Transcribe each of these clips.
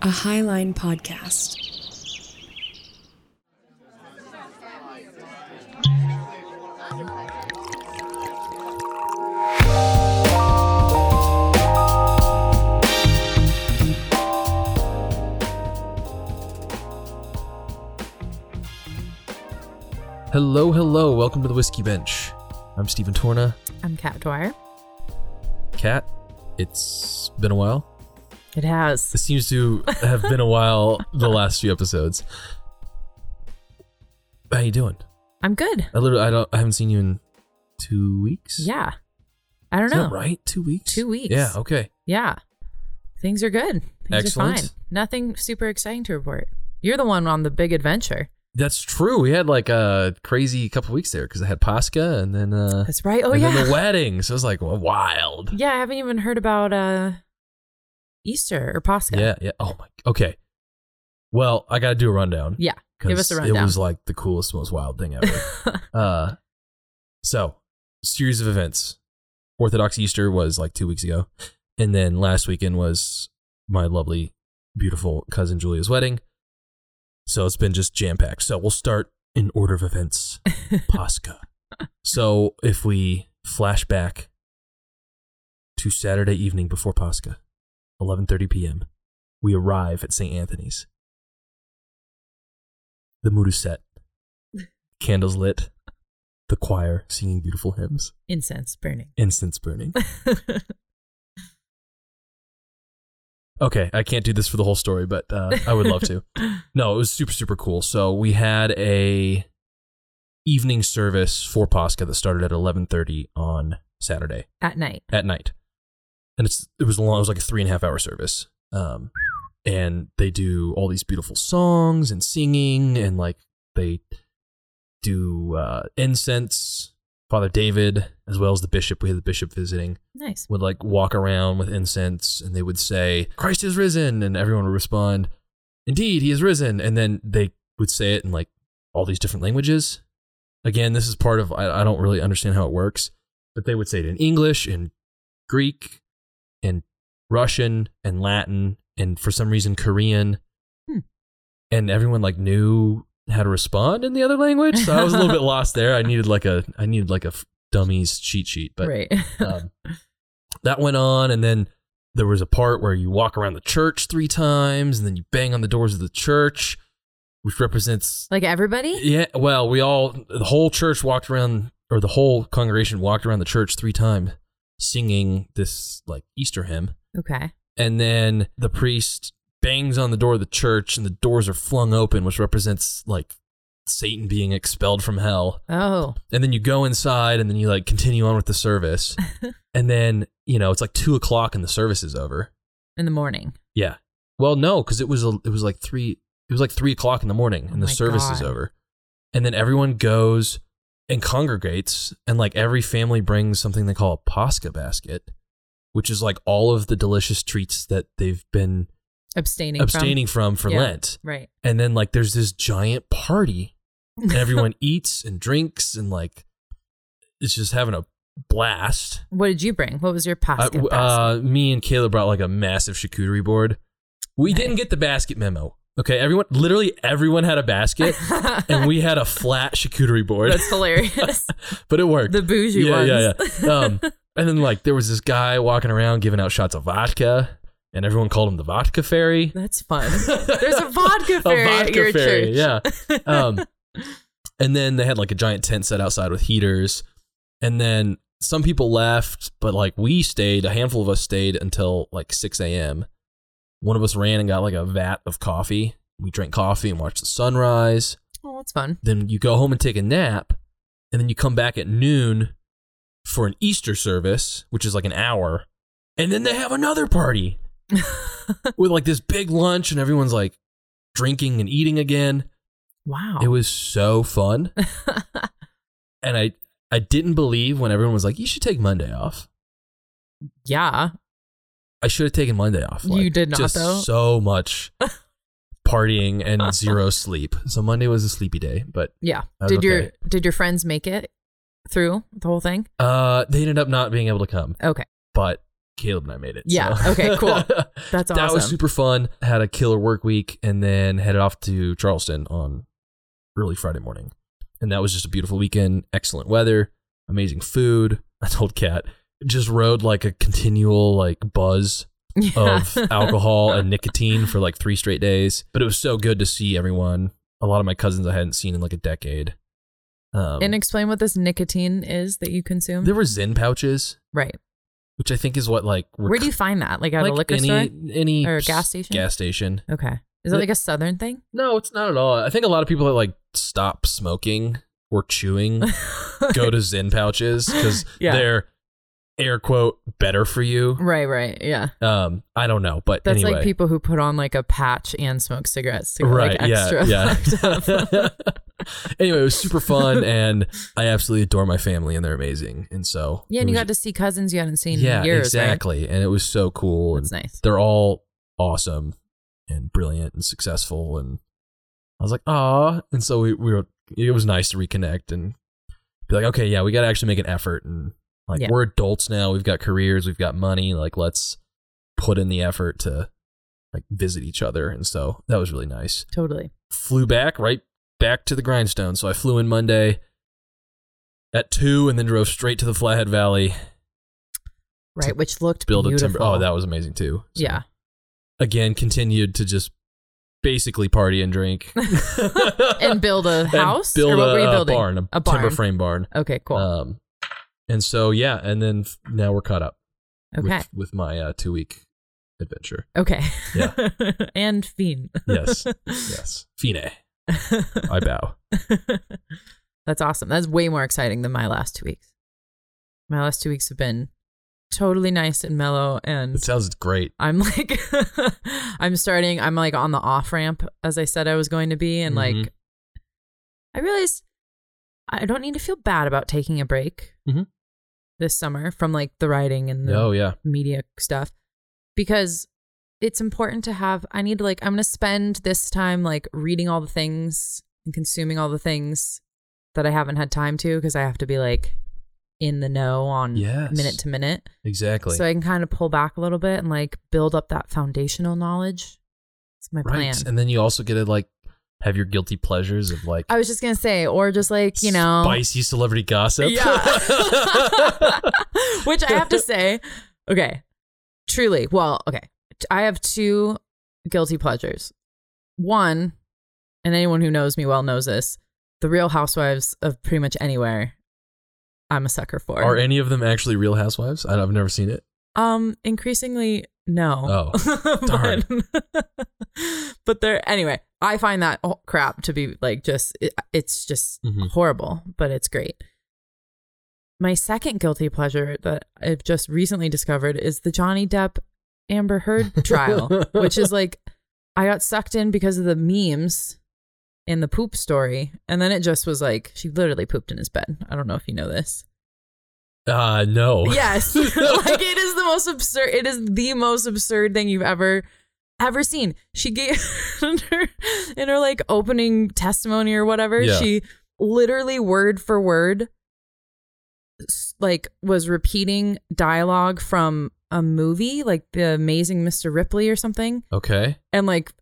a Highline podcast. Hello, hello. Welcome to the Whiskey Bench. I'm Stephen Torna. I'm Kat Dwyer. Kat, it's been a while. It has. It seems to have been a while the last few episodes. How you doing? I'm good. I literally I don't I haven't seen you in two weeks. Yeah. I don't Is know. that right? Two weeks? Two weeks. Yeah, okay. Yeah. Things are good. Things Excellent. are fine. Nothing super exciting to report. You're the one on the big adventure. That's true. We had like a crazy couple weeks there because I had Pascha and then uh That's right. Oh yeah. the wedding. So it was like well, wild. yeah, I haven't even heard about uh Easter or Pascha. Yeah, yeah. Oh my okay. Well, I gotta do a rundown. Yeah. Give us a rundown. It was like the coolest, most wild thing ever. uh, so series of events. Orthodox Easter was like two weeks ago, and then last weekend was my lovely, beautiful cousin Julia's wedding. So it's been just jam packed. So we'll start in order of events. Pascha. so if we flash back to Saturday evening before Pascha, 11:30 p.m., we arrive at St. Anthony's. The mood is set. Candles lit. The choir singing beautiful hymns. Incense burning. Incense burning. Okay, I can't do this for the whole story, but uh, I would love to. No, it was super super cool. So we had a evening service for Pascha that started at 11:30 on Saturday At night. at night, and it's it was long. It was like a three and a half hour service. Um, and they do all these beautiful songs and singing, and like they do uh, incense. Father David, as well as the bishop, we had the bishop visiting Nice. would like walk around with incense and they would say, Christ is risen. And everyone would respond, Indeed, he is risen. And then they would say it in like all these different languages. Again, this is part of, I, I don't really understand how it works, but they would say it in English, in Greek, in Russian, and Latin, and for some reason, Korean. Hmm. And everyone like knew how to respond in the other language. So I was a little bit lost there. I needed like a, I needed like a f- dummies cheat sheet, but right. um, that went on and then there was a part where you walk around the church three times and then you bang on the doors of the church which represents like everybody? yeah well we all the whole church walked around or the whole congregation walked around the church three times singing this like easter hymn. Okay. and then the priest bangs on the door of the church and the doors are flung open which represents like satan being expelled from hell. Oh. and then you go inside and then you like continue on with the service. And then you know it's like two o'clock and the service is over. In the morning. yeah. Well no because it was a, it was like three it was like three o'clock in the morning oh and Oh the service is over. And then everyone goes and congregates and like every family brings something they call a pascha basket which is like all of the delicious treats that they've been Abstaining, abstaining from, for Yeah. lent. Right. and then like there's this giant party and everyone eats and drinks and like it's just having a blast. What did you bring? What was your I- pasta? uh, me and Kayla brought like a massive charcuterie board. We Nice. didn't get the basket memo. Okay, everyone, literally everyone had a basket, and we had a flat charcuterie board, That's hilarious. but it worked. the bougie yeah, ones. yeah, yeah. Um, and then like there was this guy walking around giving out shots of vodka, and everyone called him the vodka fairy. That's fun. There's a vodka fairy a at vodka your fairy, church. yeah. Um, and then they had like a giant tent set outside with heaters, and then some people left, but like we stayed. A handful of us stayed until like six a.m. One of us ran and got like a vat of coffee. We drank coffee and watched the sunrise. Oh, that's fun. Then you go home and take a nap, and then you come back at noon for an Easter service, which is like an hour, and then they have another party with like this big lunch, and everyone's like drinking and eating again. Wow. It was so fun, and I I didn't believe when everyone was like, "You should take Monday off." yeah. I should have taken Monday off. You did not, just though? So much partying and zero sleep. So Monday was a sleepy day, but Yeah. Did your did your friends make it through the whole thing? uh, they ended up not being able to come. Okay. But Caleb and I made it. Yeah, so. okay, cool. That's That was super fun. Had a killer work week and then headed off to Charleston on early Friday morning. And that was just a beautiful weekend. Excellent weather, amazing food. I told Kat, just rode like a continual like buzz of alcohol and nicotine for like three straight days. But it was so good to see everyone. A lot of my cousins I hadn't seen in like a decade. Um, and explain what this nicotine is that you consume. there were Zyn pouches, right. which I think is what like we're Where do you find that? Like at like a liquor any, store? any Or gas station? Gas station. Okay. Is it like a southern thing? No, it's not at all. I think a lot of people that like stop smoking or chewing go to Zyn pouches because Yeah. they're air quote better for you. Right, right. Yeah. Um, I don't know, but That's anyway, like people who put on like a patch and smoke cigarettes to right? like extra yeah, yeah. anyway, it was super fun, and I absolutely adore my family, and they're amazing. And so yeah, and you was- got to see cousins you hadn't seen yeah, in years, exactly, and it was so cool. right? That's nice. they're all awesome and brilliant and successful and I was like, ah, and so we, we were it was nice to reconnect and be like, okay, yeah, we got to actually make an effort and like Yeah. we're adults now, we've got careers, we've got money, like let's put in the effort to like visit each other and so that was really nice. Totally. Flew back right back to the grindstone. So I flew in Monday at 2 and then drove straight to the Flathead Valley Right, which looked build beautiful. a timber. Oh, that was amazing too. So- yeah. again continued to just basically party and drink and build a And house build or what a, were you building? a barn, a, A barn. timber frame barn. Okay, cool. Um, and so yeah, and then f- now we're caught up. okay. with, with my uh, two week adventure. okay. Yeah. and fiend. Yes, yes, Fine, I bow. That's awesome. That's way more exciting than my last two weeks. My last two weeks have been totally nice and mellow and It sounds great. I'm like I'm starting I'm like on the off ramp as I said I was going to be and Mhm. like I realized I don't need to feel bad about taking a break Mhm. This summer from like the writing and the Oh yeah, media stuff because it's important to have I need to like I'm going to spend this time like reading all the things and consuming all the things that I haven't had time to because I have to be like in the know on Yes. minute to minute. exactly. So I can kind of pull back a little bit and like build up that foundational knowledge. It's my right, plan. and then you also get to like have your guilty pleasures of like I was just gonna say, or just like you know, spicy celebrity gossip. Yeah. Which I have to say, okay, truly. Well, okay. I have two guilty pleasures. One, and anyone who knows me well knows this the real housewives of pretty much anywhere, I'm a sucker for. Are any of them actually Real Housewives? I've never seen it. um, increasingly, no. Oh, darn. but, but they're, anyway, I find that crap to be like just, it, it's just Mhm. horrible, but it's great. My second guilty pleasure that I've just recently discovered is the Johnny Depp Amber Heard trial, which is like I got sucked in because of the memes in the poop story, and then it just was like she literally pooped in his bed. I don't know if you know this. Uh no. Yes, like it is the most absurd. It is the most absurd thing you've ever ever seen. She gave in her in her like opening testimony or whatever. Yeah. She literally word for word like was repeating dialogue from a movie like the amazing mr ripley or something Okay. and like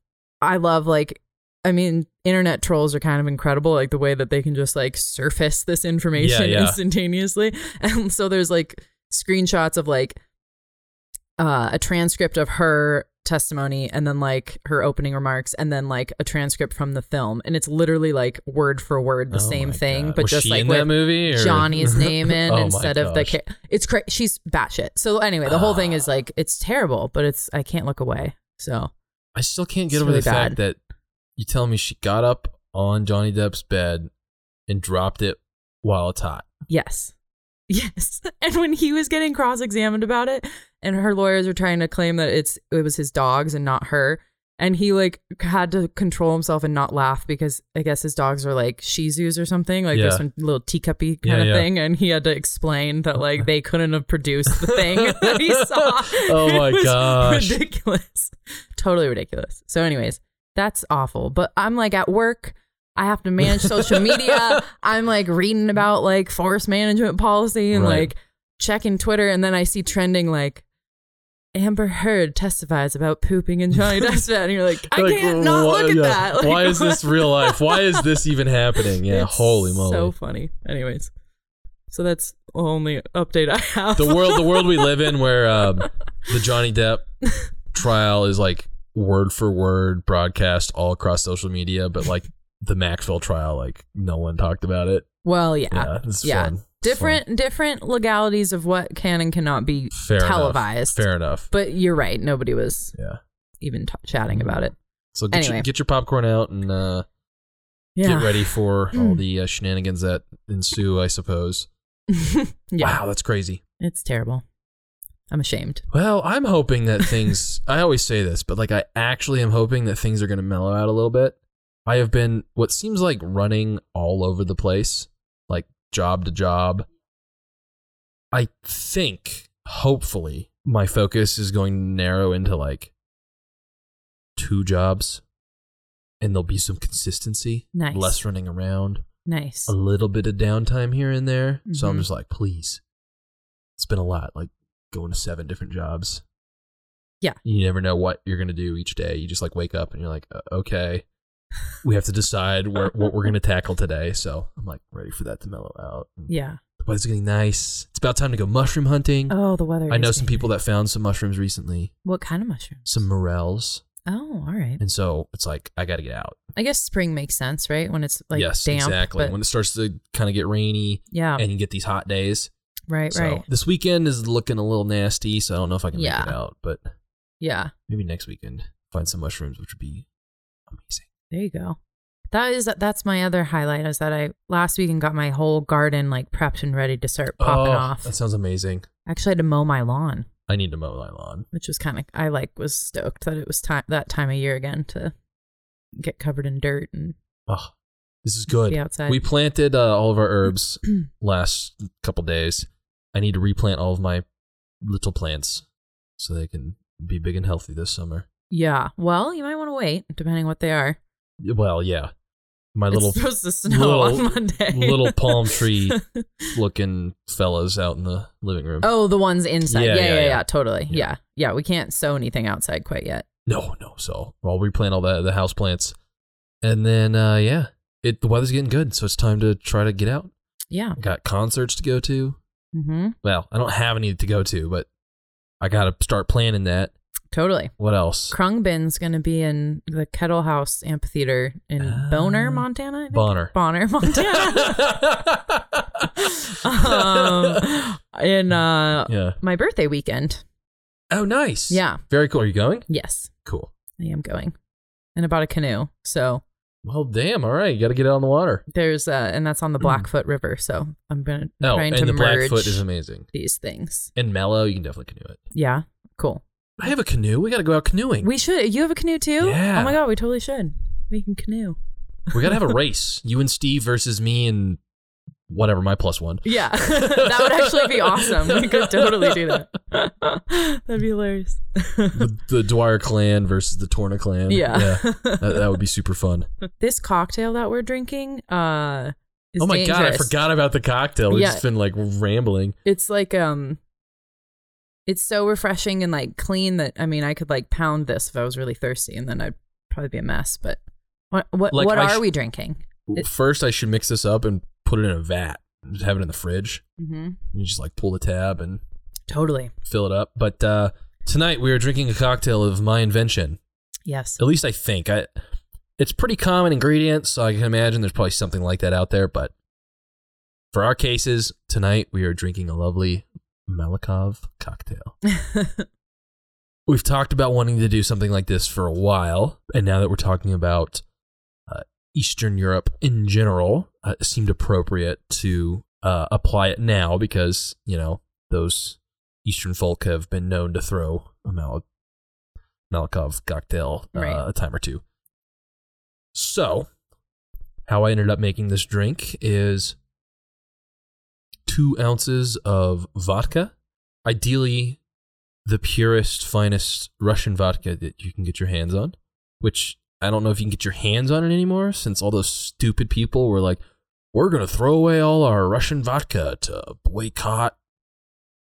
i love like i mean internet trolls are kind of incredible like the way that they can just like surface this information Yeah, yeah. instantaneously and so there's like screenshots of like uh, a transcript of her testimony and then like her opening remarks and then like a transcript from the film and it's literally like word for word the Oh same thing God. but Was just like that movie? Or? Johnny's name in Oh instead of the ca- it's cra- she's batshit so anyway the whole thing is Ah. like it's terrible but it's I can't look away so I still can't get over really the fact that you tell me she got up on Johnny Depp's bed and dropped it while it's hot. Yes. Yes. And when he was getting cross-examined about it and her lawyers were trying to claim that it's it was his dogs and not her and he like had to control himself and not laugh because I guess his dogs are like Shih Tzus or something like Yeah. there's some little teacuppy kind Yeah, of yeah. thing and he had to explain that like they couldn't have produced the thing that he saw. Oh my was gosh. Ridiculous. Totally ridiculous. So anyways, that's awful. But I'm like at work I have to manage social media. I'm like reading about like forest management policy and Right. like checking Twitter. And then I see trending like Amber Heard testifies about pooping in Johnny Depp's bed, and you're like, I Like, can't not wha- look at yeah. that. Like, Why is this real life? Why is this even happening? Yeah, It's holy moly. So funny. Anyways, so that's the only update I have. the world the world we live in where um, the Johnny Depp trial is like word for word broadcast all across social media, but like the Maxwell trial, like no one talked about it. well, yeah, Yeah, yeah. fun. Different different legalities of what can and cannot be Fair enough. televised. Fair enough. But you're right. Nobody was Yeah. even t- chatting about it. So get, Anyway. your, get your popcorn out and uh, Yeah. get ready for all the uh, shenanigans that ensue, I suppose. yeah. Wow, that's crazy. It's terrible. I'm ashamed. Well, I'm hoping that things. I always say this, but like I actually am hoping that things are going to mellow out a little bit. I have been what seems like running all over the place, like job to job. I think, hopefully, my focus is going to narrow into like two jobs, and there'll be some consistency, Nice. less running around, Nice. a little bit of downtime here and there. So I'm Mhm. just like, please, it's been a lot, like going to seven different jobs. Yeah. You never know what you're going to do each day. You just like wake up and you're like, okay, we have to decide where, what we're going to tackle today. So I'm like ready for that to mellow out. Yeah. The weather's getting nice. It's about time to go mushroom hunting. Oh, the weather. I know some people that found some mushrooms recently, What kind of mushrooms? some morels. Oh, all right. And so it's like, I got to get out. I guess spring makes sense, right? When it's like yes, damp. exactly. but- When it starts to kind of get rainy yeah. and you get these hot days. right. So right. this weekend is looking a little nasty, so I don't know if I can Yeah. make it out. But Yeah. maybe next weekend find some mushrooms, which would be amazing. There you go. That is that's my other highlight is that I last weekend got my whole garden like prepped and ready to start popping Oh, off. That sounds amazing. I actually had to mow my lawn, I need to mow my lawn. which was kind of I like was stoked that it was time that time of year again to get covered in dirt and Oh, this is good. outside. We planted uh, all of our herbs last couple days. I need to replant all of my little plants so they can be big and healthy this summer. yeah. Well, you might want to wait depending what they are. Well, yeah. My it's little supposed to snow little- on Monday. little palm tree looking fellas out in the living room. oh, the ones inside. Yeah, Yeah, yeah, yeah, yeah, totally. Yeah. Yeah. We can't sow anything outside quite yet. No, no. So I'll replant all the the house plants, and then uh, yeah, it the weather's getting good, so it's time to try to get out. Yeah. Got concerts to go to. Mm-hmm. Well, I don't have any to go to, but I got to start planning that. Totally. What else? Khruangbin's going to be in the Kettle House Amphitheater in Ah. Boner, Montana. Bonner. Bonner, Montana. um, in uh, yeah. my birthday weekend. Oh, nice. Yeah. Very cool. Are you going? Yes, Cool. I am going. And about a canoe. So Well, damn. All right. You got to get out on the water. there's, uh, and that's on the Blackfoot River. So I'm going to Oh, trying and to the merge Blackfoot is amazing. these things. And mellow, you can definitely canoe it. Yeah. Cool. I have a canoe. We got to go out canoeing. We should. You have a canoe too? Yeah. Oh my God. We totally should. We can canoe. we got to have a race. You and Steve versus me and whatever my plus one. Yeah, that would actually be awesome. We could totally do that. That'd be hilarious. the, the Dwyer clan versus the Torna clan. Yeah. that, that would be super fun. this cocktail that we're drinking, uh, is oh my god, I forgot about the cocktail. We've Yeah. just been like rambling. It's like um, it's so refreshing and like clean that I mean I could like pound this if I was really thirsty, and then I'd probably be a mess. But what what Like, what I are sh- we drinking? First, I should mix this up and put it in a vat. Just have it in the fridge. Mm-hmm. You just like pull the tab and Totally. fill it up. But uh, tonight we are drinking a cocktail of my invention. Yes. At least I think. I it's pretty common ingredient, so I can imagine there's probably something like that out there. But for our cases, tonight we are drinking a lovely Malikov cocktail. We've talked about wanting to do something like this for a while, and now that we're talking about uh, Eastern Europe in general, uh, it seemed appropriate to uh, apply it now because you know those Eastern folk have been known to throw a Mal- Malikov cocktail uh, Right. a time or two. So, how I ended up making this drink is two ounces of vodka, ideally the purest, finest Russian vodka that you can get your hands on, which I don't know if you can get your hands on it anymore since all those stupid people were like, we're going to throw away all our Russian vodka to boycott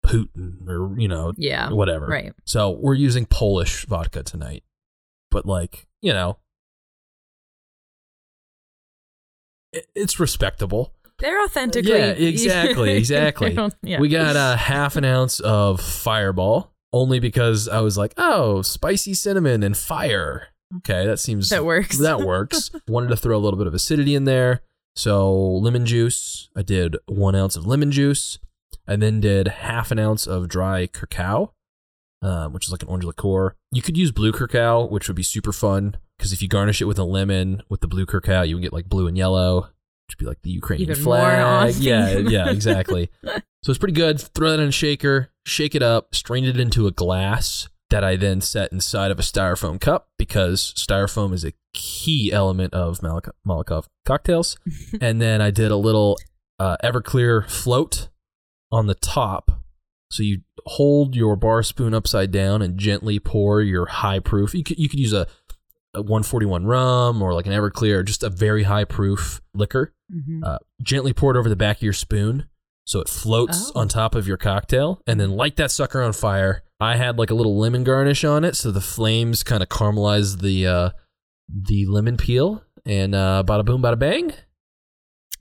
Putin or you know Yeah. whatever. Right. So we're using Polish vodka tonight, but like you know, it's respectable. They're authentically. Yeah, exactly, exactly. Yeah. We got a half an ounce of Fireball, only because I was like, oh, spicy cinnamon and fire. Okay, that seems that works. that works. Wanted to throw a little bit of acidity in there. So lemon juice. I did one ounce of lemon juice. I then did half an ounce of dry curaçao, um, which is like an orange liqueur. You could use blue curaçao, which would be super fun because if you garnish it with a lemon with the blue curaçao, you can get like blue and yellow, which would be like the Ukrainian Even flag. yeah, yeah, exactly. so it's pretty good. Throw that in a shaker, shake it up, strain it into a glass that I then set inside of a styrofoam cup because styrofoam is a key element of Malak- Molotov cocktails. and then I did a little uh, Everclear float on the top. So you hold your bar spoon upside down and gently pour your high proof. You could you could use a, a 141 rum or like an Everclear, just a very high proof liquor. Mhm. Uh, gently pour it over the back of your spoon so it floats Oh. on top of your cocktail, and then light that sucker on fire. I had like a little lemon garnish on it, so the flames kind of caramelize the uh, the lemon peel, and uh, bada boom, bada bang.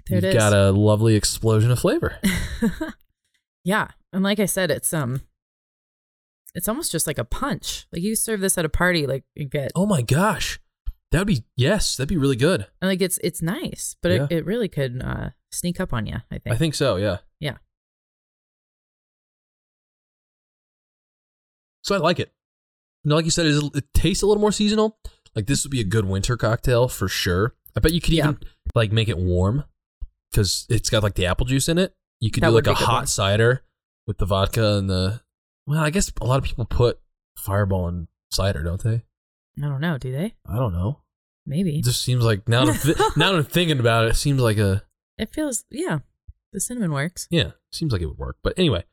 There You've is. got a lovely explosion of flavor. yeah, and like I said, it's um, it's almost just like a punch. Like you serve this at a party, like you get, Oh my gosh, that would be yes, that'd be really good. and like it's it's nice, but Yeah. it, it really could uh sneak up on you. I think. I think so. Yeah. Yeah. So I like it. You know, like you said, it, it tastes a little more seasonal. Like this would be a good winter cocktail for sure. I bet you could Yeah. even like make it warm because it's got like the apple juice in it. You could That do like a hot one. cider with the vodka and the. Well, I guess a lot of people put Fireball in cider, don't they? I don't know. Do they? I don't know. Maybe. It just seems like now. that I'm now that I'm thinking about it, it seems like a It feels yeah. The cinnamon works. yeah. Seems like it would work. But anyway,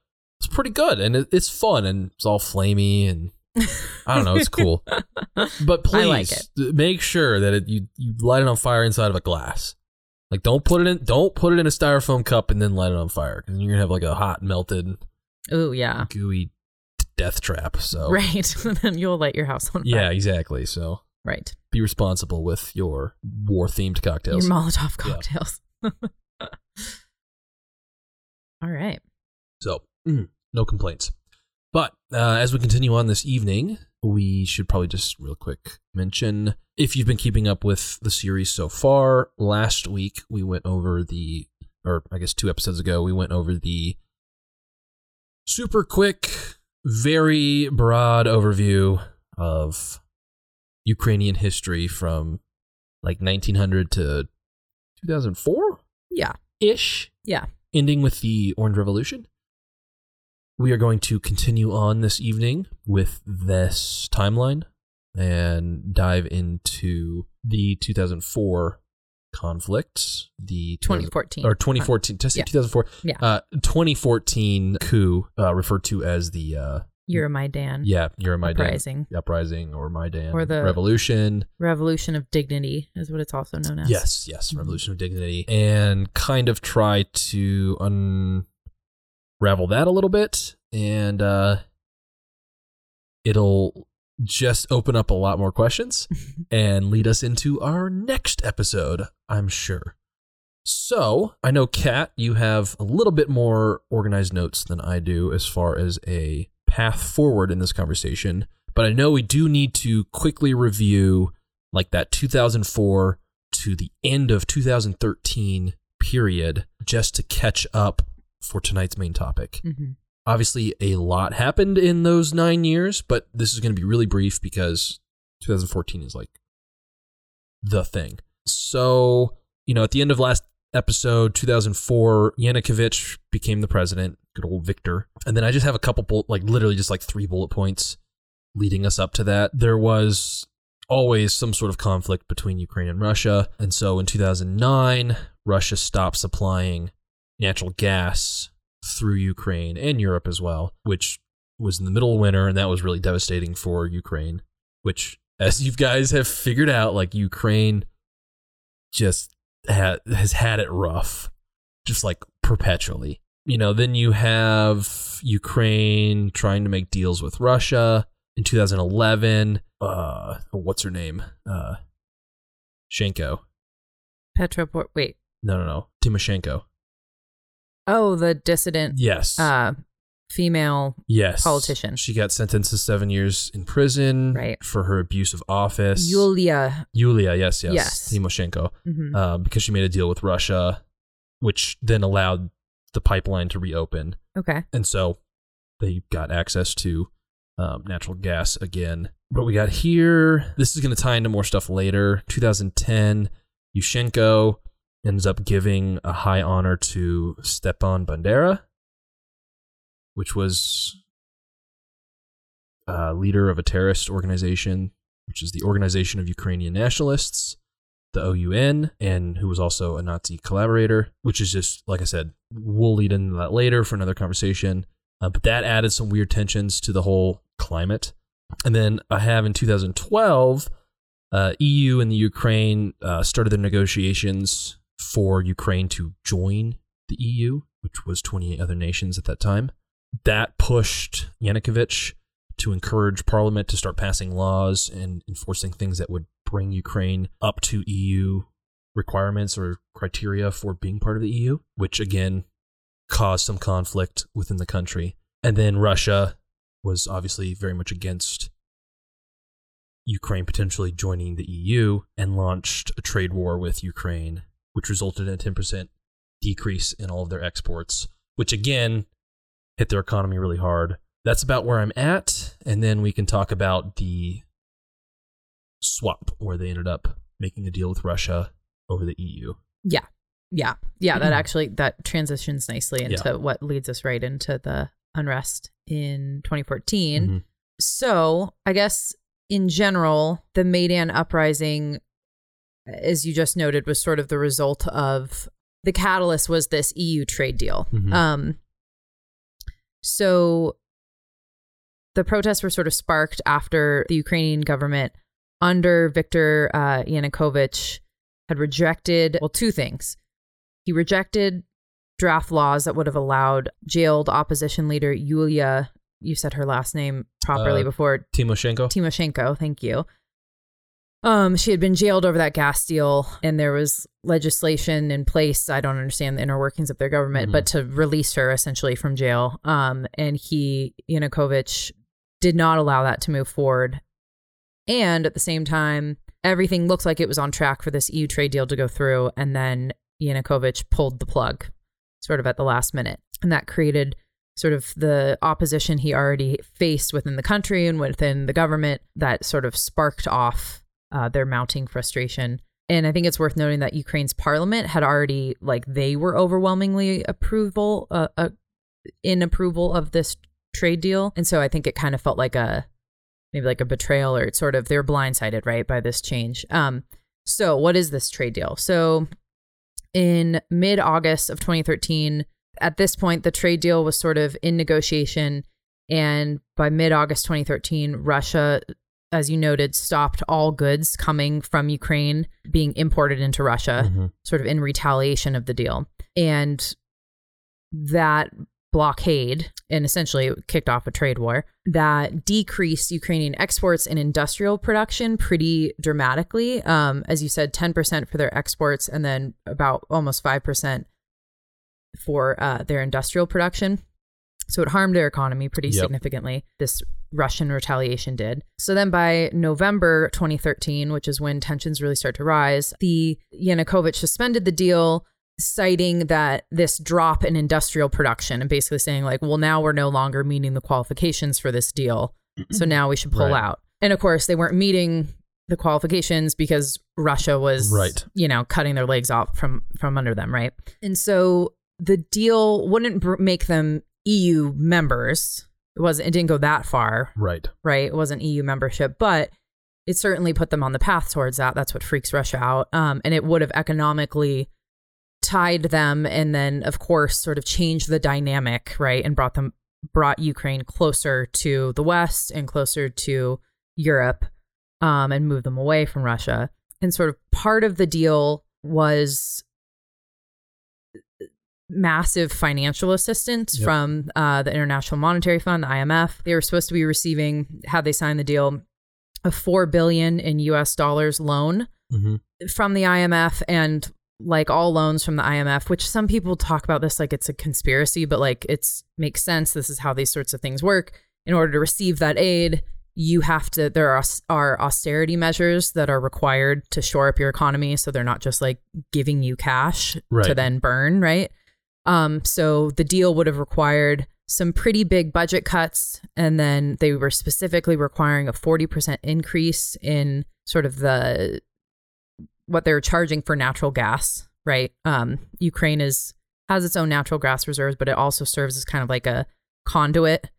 it's pretty good and it, it's fun and it's all flamey and I don't know. It's cool. But please like th- make sure that it, you you light it on fire inside of a glass. Like don't put it in don't put it in a styrofoam cup and then light it on fire because you're gonna have like a hot melted Oh yeah. gooey death trap. So Right. then you'll light your house on fire. yeah, exactly. So Right. be responsible with your war themed cocktails. Your Molotov Yeah. cocktails. All right. So, mm, no complaints. But uh, as we continue on this evening, we should probably just real quick mention if you've been keeping up with the series so far. Last week we went over the, or I guess two episodes ago, we went over the super quick, very broad overview of Ukrainian history from like 1900 to 2004 Yeah. ish Yeah. ending with the Orange Revolution. We are going to continue on this evening with this timeline and dive into the 2004 conflict, the 2014. or 2014, just Yeah. 2004, Yeah. uh, 2014 coup, uh, referred to as the uh, Euromaidan. yeah Euromaidan Uprising. uprising or Maidan Or the- revolution. Revolution of Dignity is what it's also known as. Yes, yes, Mhm. Revolution of Dignity, and kind of try to unravel that a little bit, and uh, it'll just open up a lot more questions and lead us into our next episode, I'm sure. So, I know, Kat, you have a little bit more organized notes than I do as far as a path forward in this conversation, but I know we do need to quickly review like that 2004 to the end of 2013 period just to catch up for tonight's main topic. Mhm. Obviously, a lot happened in those nine years, but this is going to be really brief because 2014 is like the thing. So, you know, at the end of last episode, 2004, Yanukovych became the president, good old Victor. And then I just have a couple, bullet, like literally just like three bullet points leading us up to that. There was always some sort of conflict between Ukraine and Russia. And so in 2009, Russia stopped supplying natural gas through Ukraine and Europe as well, which was in the middle of winter. And that was really devastating for Ukraine, which, as you guys have figured out, like Ukraine just ha- has had it rough, just like perpetually. you know, then you have Ukraine trying to make deals with Russia in 2011. Uh, what's her name? Uh, Shenko. Petro, wait. No, no, no. Timoshenko. Oh, the dissident. Yes. Uh, female yes. politician. She got sentenced to seven years in prison Right. for her abuse of office. Yulia. Yulia, yes, yes. Yes. Timoshenko. Mhm. uh, because she made a deal with Russia, which then allowed the pipeline to reopen. Okay. And so they got access to um, natural gas again. But we got here, this is going to tie into more stuff later. 2010, Yushchenko ends up giving a high honor to Stepan Bandera, which was uh, leader of a terrorist organization, which is the Organization of Ukrainian Nationalists, the OUN, and who was also a Nazi collaborator, which is just, like I said, we'll lead into that later for another conversation. Uh, but that added some weird tensions to the whole climate. And then I have in 2012, uh, EU and the Ukraine uh, started their negotiations for Ukraine to join the EU, which was 28 other nations at that time. That pushed Yanukovych to encourage Parliament to start passing laws and enforcing things that would bring Ukraine up to EU requirements or criteria for being part of the EU, which again caused some conflict within the country. And then Russia was obviously very much against Ukraine potentially joining the EU and launched a trade war with Ukraine, which resulted in a 10% decrease in all of their exports, which again hit their economy really hard. That's about where I'm at. And then we can talk about the swap where they ended up making a deal with Russia over the EU. Yeah. Yeah. Yeah. That actually that transitions nicely into Yeah. what leads us right into the unrest in 2014. Mhm. So I guess in general, the Maidan uprising, as you just noted, was sort of the result of the catalyst was this EU trade deal. Mhm. Um, so the protests were sort of sparked after the Ukrainian government under Viktor uh, Yanukovych had rejected, well, two things. He rejected draft laws that would have allowed jailed opposition leader Yulia, you said her last name properly Uh, before, Timoshenko? Timoshenko, thank you. Um, she had been jailed over that gas deal, and there was legislation in place. I don't understand the inner workings of their government, Mhm. but to release her essentially from jail. Um, and he Yanukovych did not allow that to move forward. And at the same time, everything looked like it was on track for this EU trade deal to go through, and then Yanukovych pulled the plug, sort of at the last minute, and that created sort of the opposition he already faced within the country and within the government that sort of sparked off uh, their mounting frustration. And I think it's worth noting that Ukraine's parliament had already, like, they were overwhelmingly approval, uh, uh, in approval of this trade deal. And so I think it kind of felt like a, maybe like a betrayal or it's sort of, they're blindsided, right, by this change. Um, so what is this trade deal? So in mid August of 2013, at this point, the trade deal was sort of in negotiation. And by mid August 2013, Russia, as you noted, stopped all goods coming from Ukraine being imported into Russia, Mhm. sort of in retaliation of the deal. And that blockade, and essentially it kicked off a trade war, that decreased Ukrainian exports and industrial production pretty dramatically. Um, as you said, 10% for their exports, and then about almost 5% for uh, their industrial production. So it harmed their economy pretty Yep. significantly. This Russian retaliation did. So then by November 2013, which is when tensions really start to rise, the Yanukovych suspended the deal, citing that this drop in industrial production and basically saying like, well, now we're no longer meeting the qualifications for this deal. So now we should pull Right. out. And of course, they weren't meeting the qualifications because Russia was Right. you know, cutting their legs off from from under them, right? And so the deal wouldn't br- make them EU members. It wasn't. It didn't go that far, Right. right? It wasn't EU membership, but it certainly put them on the path towards that. That's what freaks Russia out. Um, and it would have economically tied them, and then of course, sort of changed the dynamic, right? And brought them brought Ukraine closer to the West and closer to Europe, um, and moved them away from Russia. And sort of part of the deal was massive financial assistance Yep. from uh, the International Monetary Fund, the IMF. They were supposed to be receiving, had they signed the deal, a four billion in U.S. dollars loan hmm from the IMF and like all loans from the IMF, which some people talk about this like it's a conspiracy, but like it's makes sense. This is how these sorts of things work. In order to receive that aid, you have to there are, are austerity measures that are required to shore up your economy so they're not just like giving you cash to then burn, right? Um so the deal would have required some pretty big budget cuts and then they were specifically requiring a 40% increase in sort of the what they're charging for natural gas, right? Um, Ukraine is has its own natural gas reserves, but it also serves as kind of like a conduit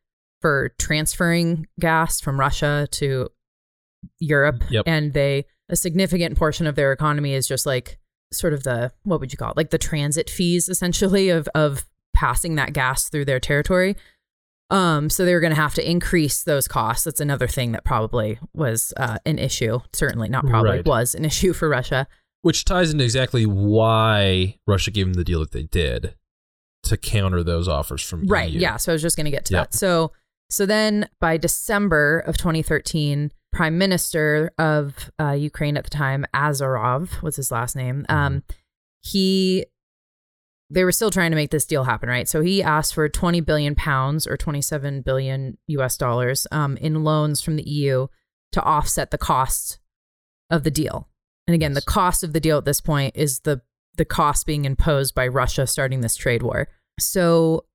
for transferring gas from Russia to Europe. Yep. And they a significant portion of their economy is just like sort of the what would you call it? Like the transit fees essentially of of passing that gas through their territory. Um, so they were going to have to increase those costs. That's another thing that probably was uh, an issue. Certainly not probably Right. was an issue for Russia. Which ties into exactly why Russia gave them the deal that they did to counter those offers from Right. EU. Yeah. So I was just going to get to Yep. that. So so then by December of 2013, Prime Minister of uh, Ukraine at the time, Azarov was his last name. Um, he they were still trying to make this deal happen, right? So he asked for 20 billion pounds or 27 billion US dollars um, in loans from the EU to offset the cost of the deal. And again, the cost of the deal at this point is the the cost being imposed by Russia starting this trade war. So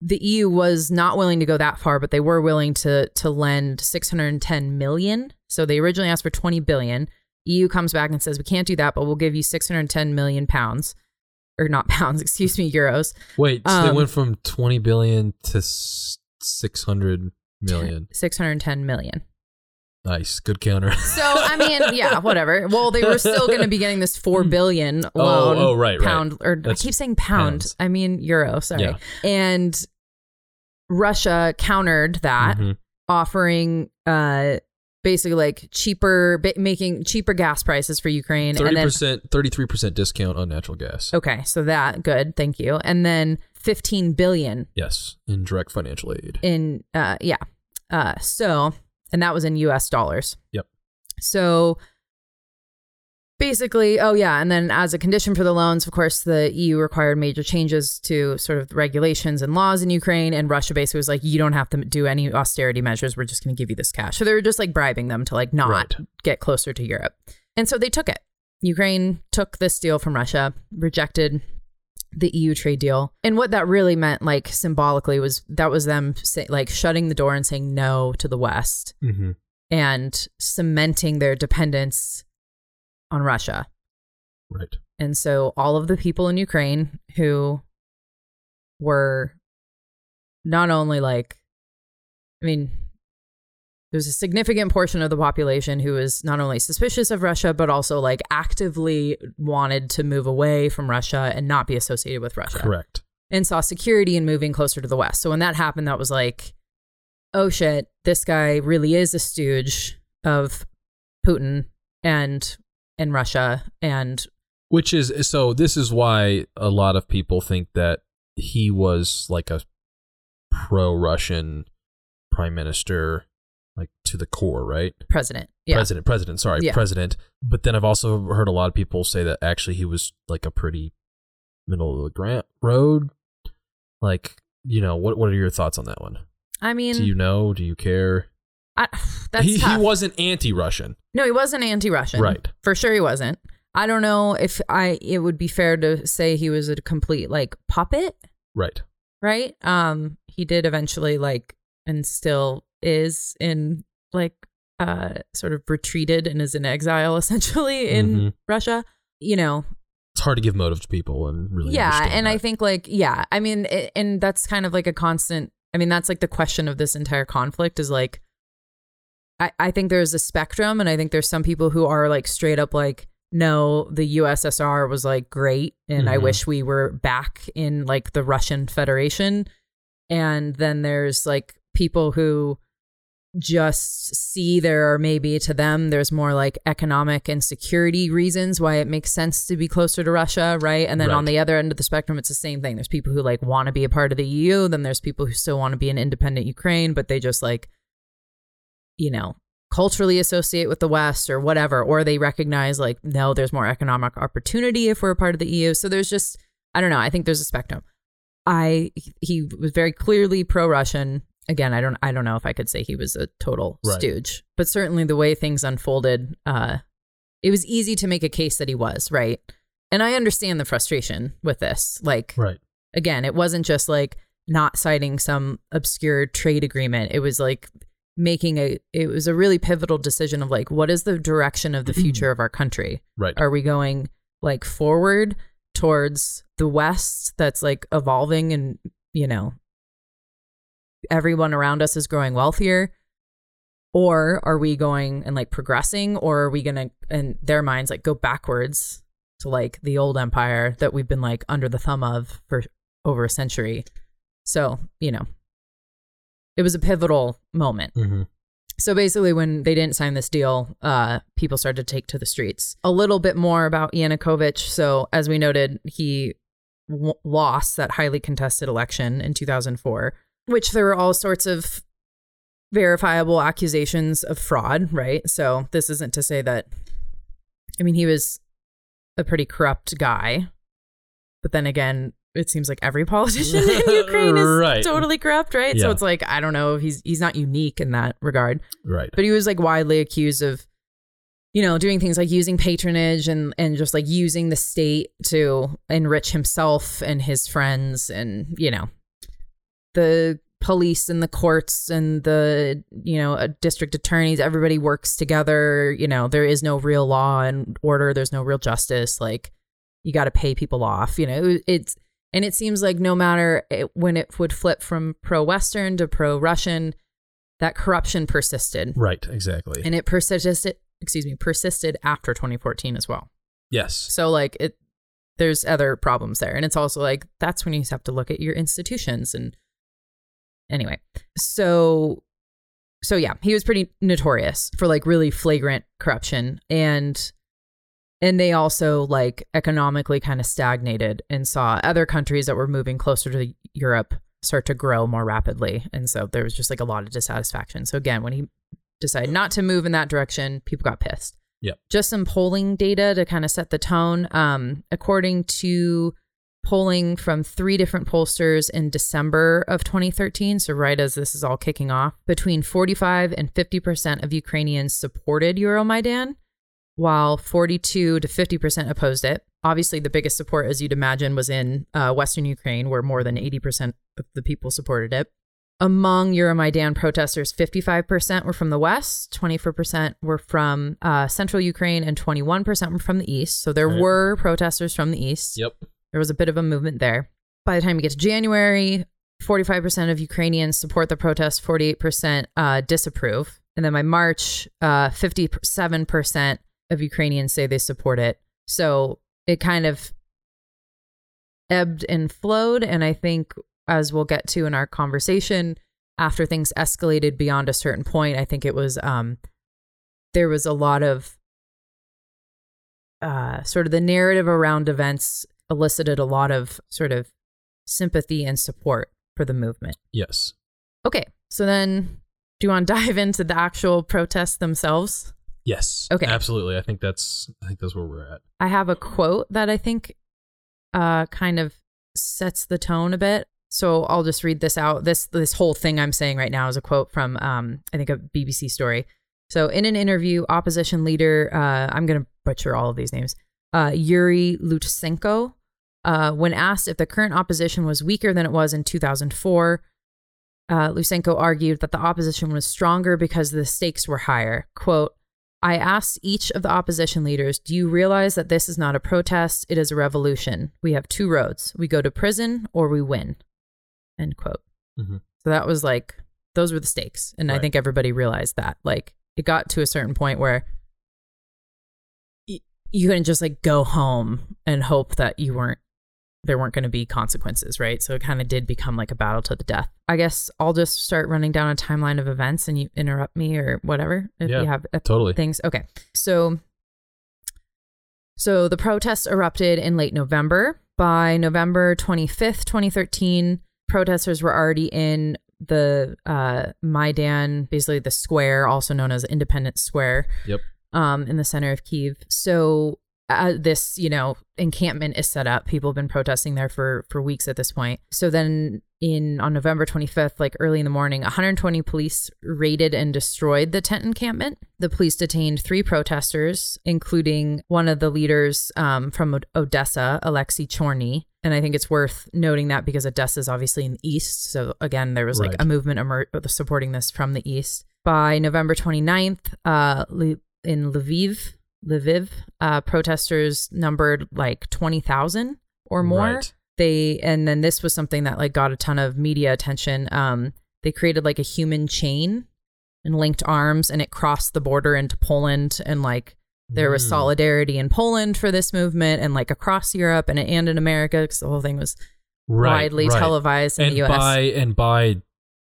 the EU was not willing to go that far, but they were willing to to lend 610 million. So they originally asked for 20 billion. EU comes back and says we can't do that, but we'll give you 610 million pounds, or not pounds, excuse me, euros. Wait, so they Um, went from 20 billion to 600 million. 610 million. Nice. Good counter. So I mean, yeah, whatever. Well, they were still going to be getting this four billion loan. oh, right, right. pound or That's I keep saying pound. pounds. I mean euro. Sorry. Yeah. And Russia countered that, Mhm. offering uh basically like cheaper, ba- making cheaper gas prices for Ukraine, 30%, 33% discount on natural gas. okay, so that good, thank you, and then fifteen billion Yes, in direct financial aid. in uh yeah uh so and that was in US dollars. Yep. so basically oh yeah and then as a condition for the loans of course the EU required major changes to sort of regulations and laws in Ukraine and Russia basically was like you don't have to do any austerity measures. We're just going to give you this cash. So they were just like bribing them to like not Right. get closer to Europe. And so they took it. Ukraine took this deal from Russia rejected the EU trade deal. And what that really meant, like symbolically, was that was them say, like shutting the door and saying no to the West hmm and cementing their dependence on Russia. Right. And so all of the people in Ukraine who were not only like, I mean, there's a significant portion of the population who is not only suspicious of Russia, but also like actively wanted to move away from Russia and not be associated with Russia Correct. and saw security in moving closer to the West. So when that happened, that was like, oh shit, this guy really is a stooge of Putin and and Russia and Which is so this is why a lot of people think that he was like a pro-Russian prime minister like to the core, right? president. Yeah. President, president, sorry, Yeah. president. But then I've also heard a lot of people say that actually he was like a pretty middle of the grant road. Like, you know, what what are your thoughts on that one? I mean, Do you know? Do you care? I, that's he, he wasn't anti-Russian, no, he wasn't anti-Russian. right? For sure, he wasn't. I don't know if I. It would be fair to say he was a complete like puppet, Right. right? Um, he did eventually like, and still is in like, uh, sort of retreated and is in exile essentially in Mhm. Russia. You know, It's hard to give motive to people and really. yeah and i think like yeah i mean it, and that's kind of like a constant i mean that's like the question of this entire conflict is like I, I think there's a spectrum and i think there's some people who are like straight up like no the ussr was like great and i Mhm. wish we were back in like the russian federation and then there's like people who just see there are maybe to them there's more like economic and security reasons why it makes sense to be closer to Russia, right? And then on the other end of the spectrum it's the same thing. There's people who like want to be a part of the EU, then there's people who still want to be an independent Ukraine, but they just like you know, culturally associate with the West or whatever, or they recognize like, no, there's more economic opportunity if we're a part of the EU. So there's just, I don't know. I think there's a spectrum. I he was very clearly pro-Russian. Again, I don't I don't know if I could say he was a total Right. stooge, but certainly the way things unfolded, uh, it was easy to make a case that he was right. And I understand the frustration with this. Like, Right. again, it wasn't just like not citing some obscure trade agreement. It was like making a it was a really pivotal decision of like what is the direction of the future of our country? Right. Are we going like forward towards the west that's like evolving and, you know, everyone around us is growing wealthier? Or are we going and like progressing or are we going to in their minds like go backwards to like the old empire that we've been like under the thumb of for over a century. So, you know, it was a pivotal moment. hmm So basically, when they didn't sign this deal, uh, people started to take to the streets. A little bit more about Yanukovych. So, as we noted, he w- lost that highly contested election in 2004, which there were all sorts of verifiable accusations of fraud, right? So, this isn't to say that, I mean, he was a pretty corrupt guy. But then again, it seems like every politician in Ukraine is Right. totally corrupt, right? So it's like I don't know, he's he's not unique in that regard Right. but he was like widely accused of you know doing things like using patronage and and just like using the state to enrich himself and his friends and you know the police and the courts and the you know uh, district attorneys everybody works together you know there is no real law and order there's no real justice like you got to pay people off you know it's and it seems like no matter it, when it would flip from pro western to pro russian that corruption persisted Right. Exactly. and it persisted excuse me persisted after 2014 as well yes. so like it there's other problems there and it's also like that's when you have to look at your institutions and anyway so so yeah he was pretty notorious for like really flagrant corruption and and they also like economically kind of stagnated and saw other countries that were moving closer to Europe start to grow more rapidly and so there was just like a lot of dissatisfaction so again when he decided not to move in that direction people got pissed Yeah. just some polling data to kind of set the tone. Um, according to polling from three different pollsters in December of 2013, so right as this is all kicking off, between 45 and 50% of Ukrainians supported Euromaidan, while 42 to 50% opposed it. Obviously, the biggest support, as you'd imagine, was in uh, Western Ukraine, where more than 80% of the people supported it. Among Euromaidan protesters, 55% were from the West, 24% were from uh, central Ukraine, and 21% were from the East. So there Right. were protesters from the East. Yep. There was a bit of a movement there. By the time you get to January, 45% of Ukrainians support the protest, 48% uh, disapprove. And then by March, uh, 57% of Ukrainians say they support it. So it kind of ebbed and flowed. And I think, as we'll get to in our conversation, after things escalated beyond a certain point, I think it was um, there was a lot of uh, sort of the narrative around events elicited a lot of sort of sympathy and support for the movement. Yes. Okay, so then do you want to dive into the actual protests themselves? Yes. Okay. Absolutely. I think that's. I think that's where we're at. I have a quote that I think uh, kind of sets the tone a bit. So I'll just read this out. This this whole thing I'm saying right now is a quote from um, I think a BBC story. So in an interview, opposition leader uh, I'm going to butcher all of these names. Uh, Yuri Lutsenko, uh, when asked if the current opposition was weaker than it was in 2004, uh, Lutsenko argued that the opposition was stronger because the stakes were higher. Quote, I asked each of the opposition leaders, Do you realize that this is not a protest? It is a revolution. We have two roads. We go to prison or we win. End quote. Mhm. So that was like, those were the stakes. And I think everybody realized that. Like, it got to a certain point where y- you couldn't just like go home and hope that you weren't there weren't going to be consequences, right? So it kind of did become like a battle to the death. I guess I'll just start running down a timeline of events and you interrupt me or whatever if Yeah, you have uh, totally. things. Okay. So so the protests erupted in late November. By November 25th, 2013, protesters were already in the uh, Maidan, basically the square, also known as Independence Square, Yep. um, in the center of Kiev. So uh, this, you know, encampment is set up. People have been protesting there for for weeks at this point. So then, in on November 25th, like early in the morning, 120 police raided and destroyed the tent encampment. The police detained three protesters, including one of the leaders um, from Odessa, Alexei Chorny. And I think it's worth noting that because Odessa is obviously in the east. So again, there was like Right. a movement emer- supporting this from the east. By November 29th, uh, in Lviv, Lviv, uh, protesters numbered like 20,000 or more. Right. They and then this was something that like got a ton of media attention. Um, they created like a human chain and linked arms, and it crossed the border into Poland, and like there was Mm. solidarity in Poland for this movement, and like across Europe and and in America because the whole thing was Right, widely right. televised in and the U.S. by and by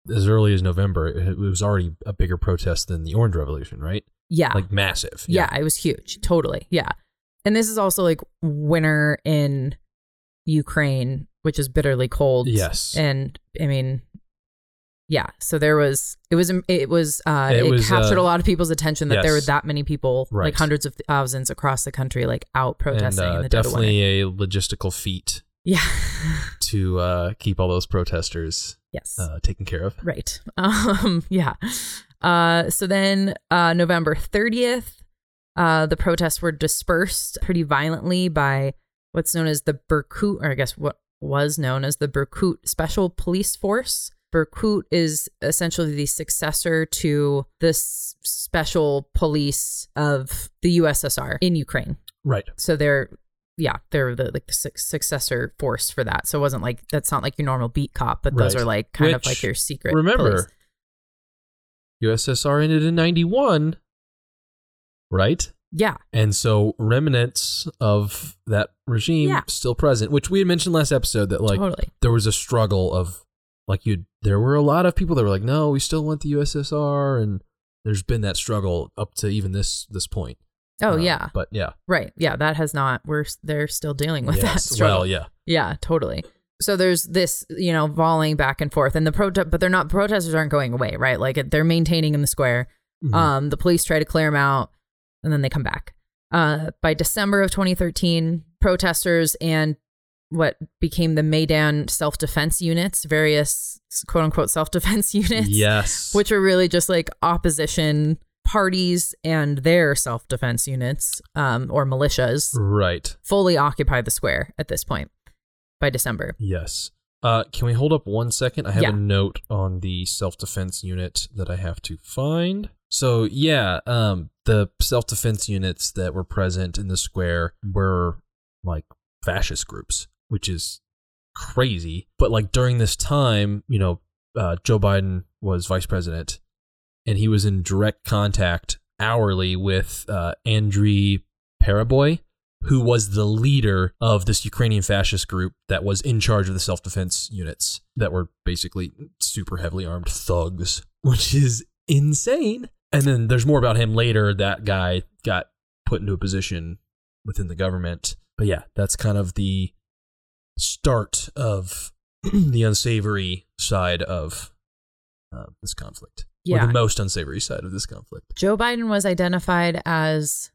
as early as November, it, it was already a bigger protest than the Orange Revolution, right? Yeah, Like massive. yeah, it was huge, totally, yeah. And this is also like winter in Ukraine, which is bitterly cold. Yes. and I mean, yeah. So there was it was it was uh, It it, was, captured uh, a lot of people's attention that there were that many people, Right. like hundreds of thousands across the country, like out protesting in uh, definitely a logistical feat Yeah. to uh, keep all those protesters yes. uh, taken care of. Right. Um, yeah. Uh, so then uh, November 30th, uh, the protests were dispersed pretty violently by what's known as the Berkut, or I guess what was known as the Berkut Special Police Force. Berkut is essentially the successor to this special police of the USSR in Ukraine. Right. So they're yeah, they're the like the successor force for that. So it wasn't like that's not like your normal beat cop, but those are like kind of like your secret. Remember, police. USSR ended in 91, right? Yeah, And so remnants of that regime Yeah. still present, which we had mentioned last episode that like totally. there was a struggle of like you there were a lot of people that were like, no, we still want the USSR and there's been that struggle up to even this this point. Oh Uh, yeah, But yeah. right. Yeah, that has not. We're they're still dealing with that struggle. Well, yeah. Yeah, totally. So there's this, you know, volleying back and forth, and the protest, but they're not protesters aren't going away, right? Like they're maintaining in the square. Mhm. Um, the police try to clear them out, and then they come back. Uh, by December of 2013, protesters and what became the Maidan self defense units, various quote unquote self defense units, yes. which are really just like opposition parties and their self defense units um, or militias, right. fully occupy the square at this point by December. Yes. Uh, can we hold up one second? I have Yeah. a note on the self defense unit that I have to find. So yeah, um, the self defense units that were present in the square were like fascist groups, which is crazy. But like during this time, you know, uh, Joe Biden was vice president, and he was in direct contact hourly with uh, Andriy Parubiy, who was the leader of this Ukrainian fascist group that was in charge of the self defense units that were basically super heavily armed thugs, which is insane. And then there's more about him later. That guy got put into a position within the government. But yeah, that's kind of the start of the unsavory side of uh, this conflict. Or Yeah. the most unsavory side of this conflict. Joe Biden was identified as,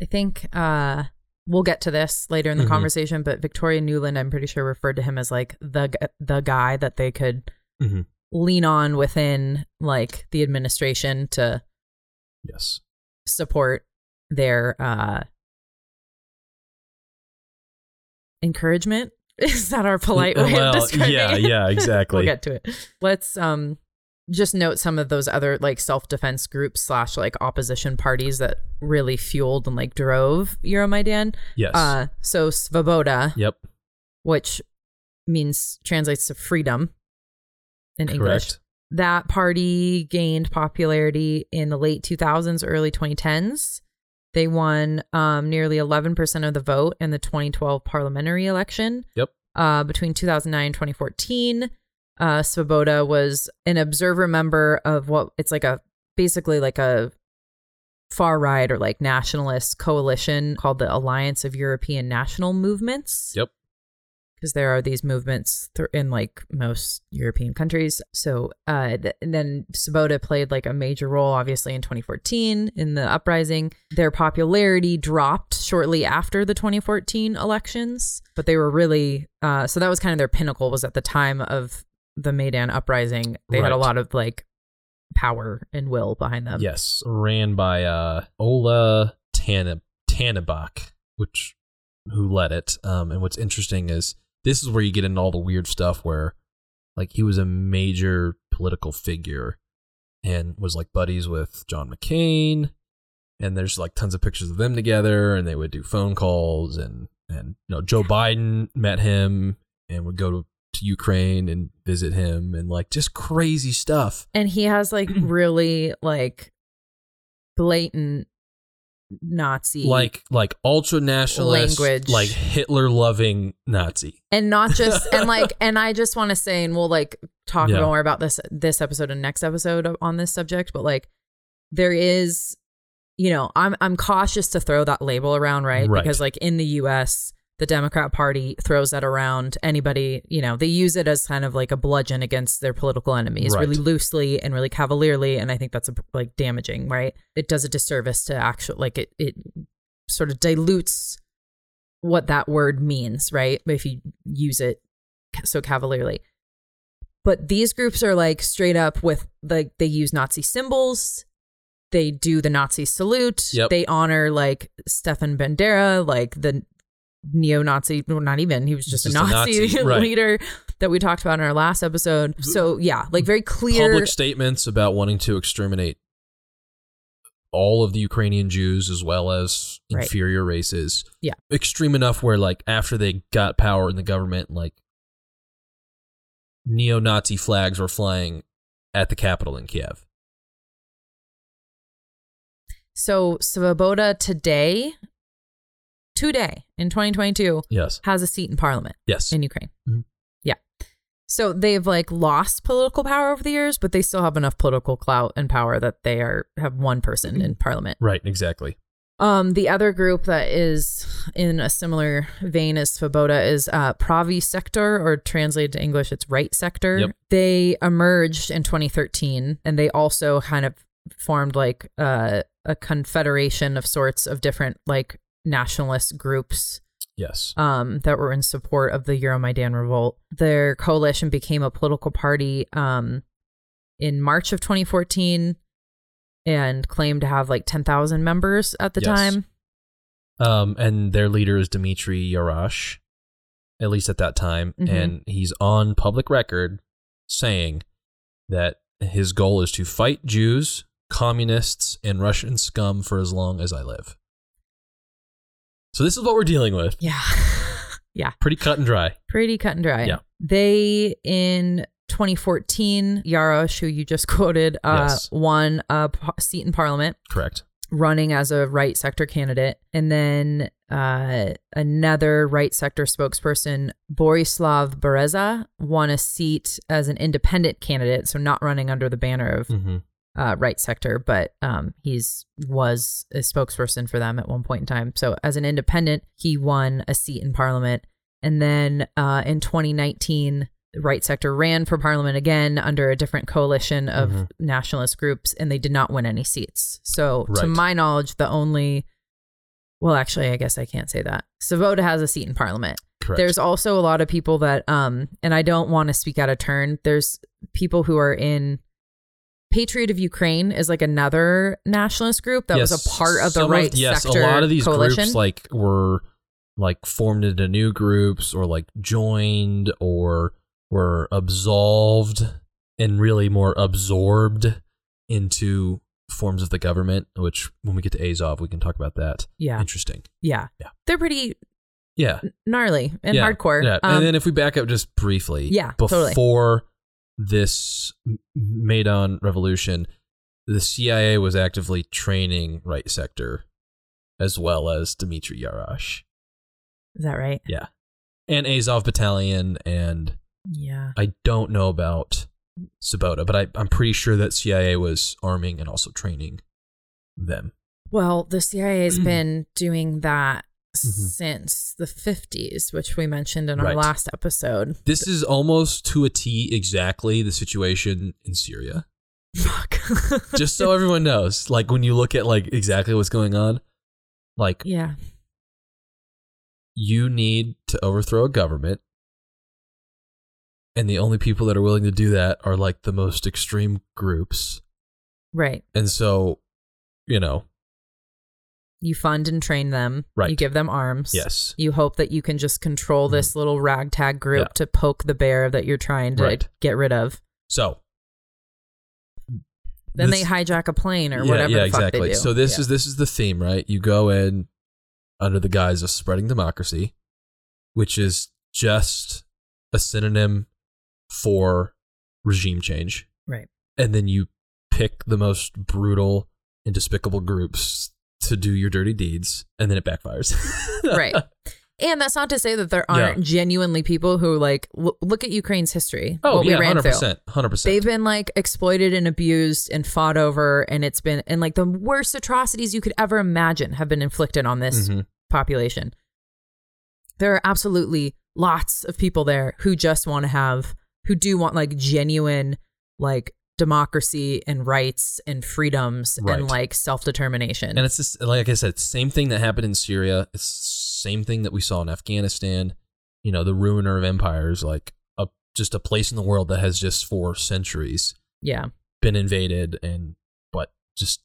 I think, uh, we'll get to this later in the Mhm. conversation, but Victoria Nuland, I'm pretty sure, referred to him as like the the guy that they could Mhm. lean on within like the administration to Yes. support their uh, encouragement. Is that our polite way well, of describing yeah, it? yeah, exactly. we'll get to it. Let's um just note some of those other like self defense groups slash like opposition parties that really fueled and like drove Euromaidan. yes. Uh, so Svoboda, yep. which means translates to freedom in English. Correct. That party gained popularity in the late 2000s, early 2010s. They won um, nearly 11% of the vote in the 2012 parliamentary election. Yep. Uh, between 2009 and 2014, uh, Svoboda was an observer member of what it's like a basically like a far right or like nationalist coalition called the Alliance of European National Movements. Yep. Because there are these movements th- in like most European countries. So, uh, th- and then Svoboda played like a major role, obviously, in 2014 in the uprising. Their popularity dropped shortly after the 2014 elections, but they were really, uh, so that was kind of their pinnacle, was at the time of the Maidan uprising. They had a lot of like power and will behind them. yes, ran by uh, Ola Tanne Tannebach, which who led it. Um, and what's interesting is this is where you get into all the weird stuff where, like, he was a major political figure and was like buddies with John McCain. And there's like tons of pictures of them together, and they would do phone calls, and and you know Joe Biden met him and would go to, to Ukraine and visit him, and like just crazy stuff. and he has like really like blatant Nazi like like ultra nationalist Language. like Hitler loving Nazi. and not just and like and I just want to say and we'll like talk Yeah. more about this this episode and next episode on this subject but like there is you know I'm I'm cautious to throw that label around right, Right. because like in the US the Democrat Party throws that around anybody you know they use it as kind of like a bludgeon against their political enemies Right. really loosely and really cavalierly and I think that's like damaging right it does a disservice to actual like it it sort of dilutes what that word means, right? If you use it so cavalierly. But these groups are like straight up with like they use Nazi symbols. They do the Nazi salute. Yep. They honor like Stefan Bandera, like the neo-Nazi, well, not even, he was just, Just a a Nazi, Nazi, right. leader that we talked about in our last episode. Mm-hmm. So yeah, like very clear. Public statements about wanting to exterminate all of the Ukrainian Jews as well as Right. inferior races. Yeah. Extreme enough where like after they got power in the government, like neo-Nazi flags were flying at the capital in Kiev. So Svoboda today, today in 2022, Yes. has a seat in parliament. Yes. in Ukraine. Mhm. Yeah. So they've like lost political power over the years, but they still have enough political clout and power that they are have one person in parliament. right, exactly. Um, the other group that is in a similar vein as Svoboda is uh, Pravi Sector, or translated to English, it's Right Sector. Yep. They emerged in 2013, and they also kind of formed like uh, a confederation of sorts of different like nationalist groups Yes. um, that were in support of the Euromaidan revolt. Their coalition became a political party um, in March of 2014 and claimed to have like 10,000 members at the Yes. time. Um, and their leader is Dmitry Yarosh, at least at that time, Mhm. and he's on public record saying that his goal is to fight Jews, communists, and Russian scum for as long as I live. So this is what we're dealing with. Yeah. yeah. Pretty cut and dry. Pretty cut and dry. Yeah. They, in 2014, Yarosh, who you just quoted, uh, Yes. won a seat in parliament. Correct. running as a right sector candidate. And then uh, another right sector spokesperson, Borislav Bereza, won a seat as an independent candidate. So not running under the banner of Mm-hmm. Uh, right sector, but um, he's was a spokesperson for them at one point in time. So as an independent, he won a seat in parliament. And then uh, in 2019, the right sector ran for parliament again under a different coalition of Mhm. nationalist groups, and they did not win any seats. So to my knowledge, the only well, actually, I guess I can't say that. Svoboda has a seat in parliament. Correct. There's also a lot of people that, um, and I don't want to speak out of turn. There's people who are in Patriot of Ukraine is like another nationalist group that was a part of the right yes, sector a lot of these coalition. groups like were like formed into new groups or like joined or were absolved and really more absorbed into forms of the government. Which when we get to Azov, we can talk about that. yeah, Interesting. yeah, Yeah. They're pretty Yeah. gnarly and yeah, hardcore. Yeah. Um, and then if we back up just briefly, Yeah, totally. This Maidan revolution, the CIA was actively training right sector as well as Dmitry Yarosh. is that right? Yeah. and Azov Battalion, and Yeah. I don't know about Svoboda, but I, I'm pretty sure that CIA was arming and also training them. Well, the CIA has been doing that Mhm. since the 50s, which we mentioned in our Right. last episode. This is almost to a T exactly the situation in Syria. Fuck. Just so everyone knows, like when you look at like exactly what's going on, like yeah. you need to overthrow a government and the only people that are willing to do that are like the most extreme groups Right. and so you know You fund and train them. Right. You give them arms. yes You hope that you can just control this mm-hmm. little ragtag group Yeah. to poke the bear that you're trying to Right. get rid of. so Then this- they hijack a plane or yeah, whatever yeah exactly they do. so this Yeah. is this is the theme right you go in under the guise of spreading democracy which is just a synonym for regime change Right. and then you pick the most brutal and despicable groups to do your dirty deeds and then it backfires right. And that's not to say that there aren't genuinely people who like l- look at Ukraine's history. oh yeah we ran 100% 100% They've been like exploited and abused and fought over, and it's been and like the worst atrocities you could ever imagine have been inflicted on this Mhm. population. There are absolutely lots of people there who just want to have, who do want like genuine, like democracy and rights and freedoms Right. and like self determination. and it's just like i said same thing that happened in syria it's same thing that we saw in afghanistan you know the ruiner of empires like a just a place in the world that has just for centuries yeah, been invaded and but just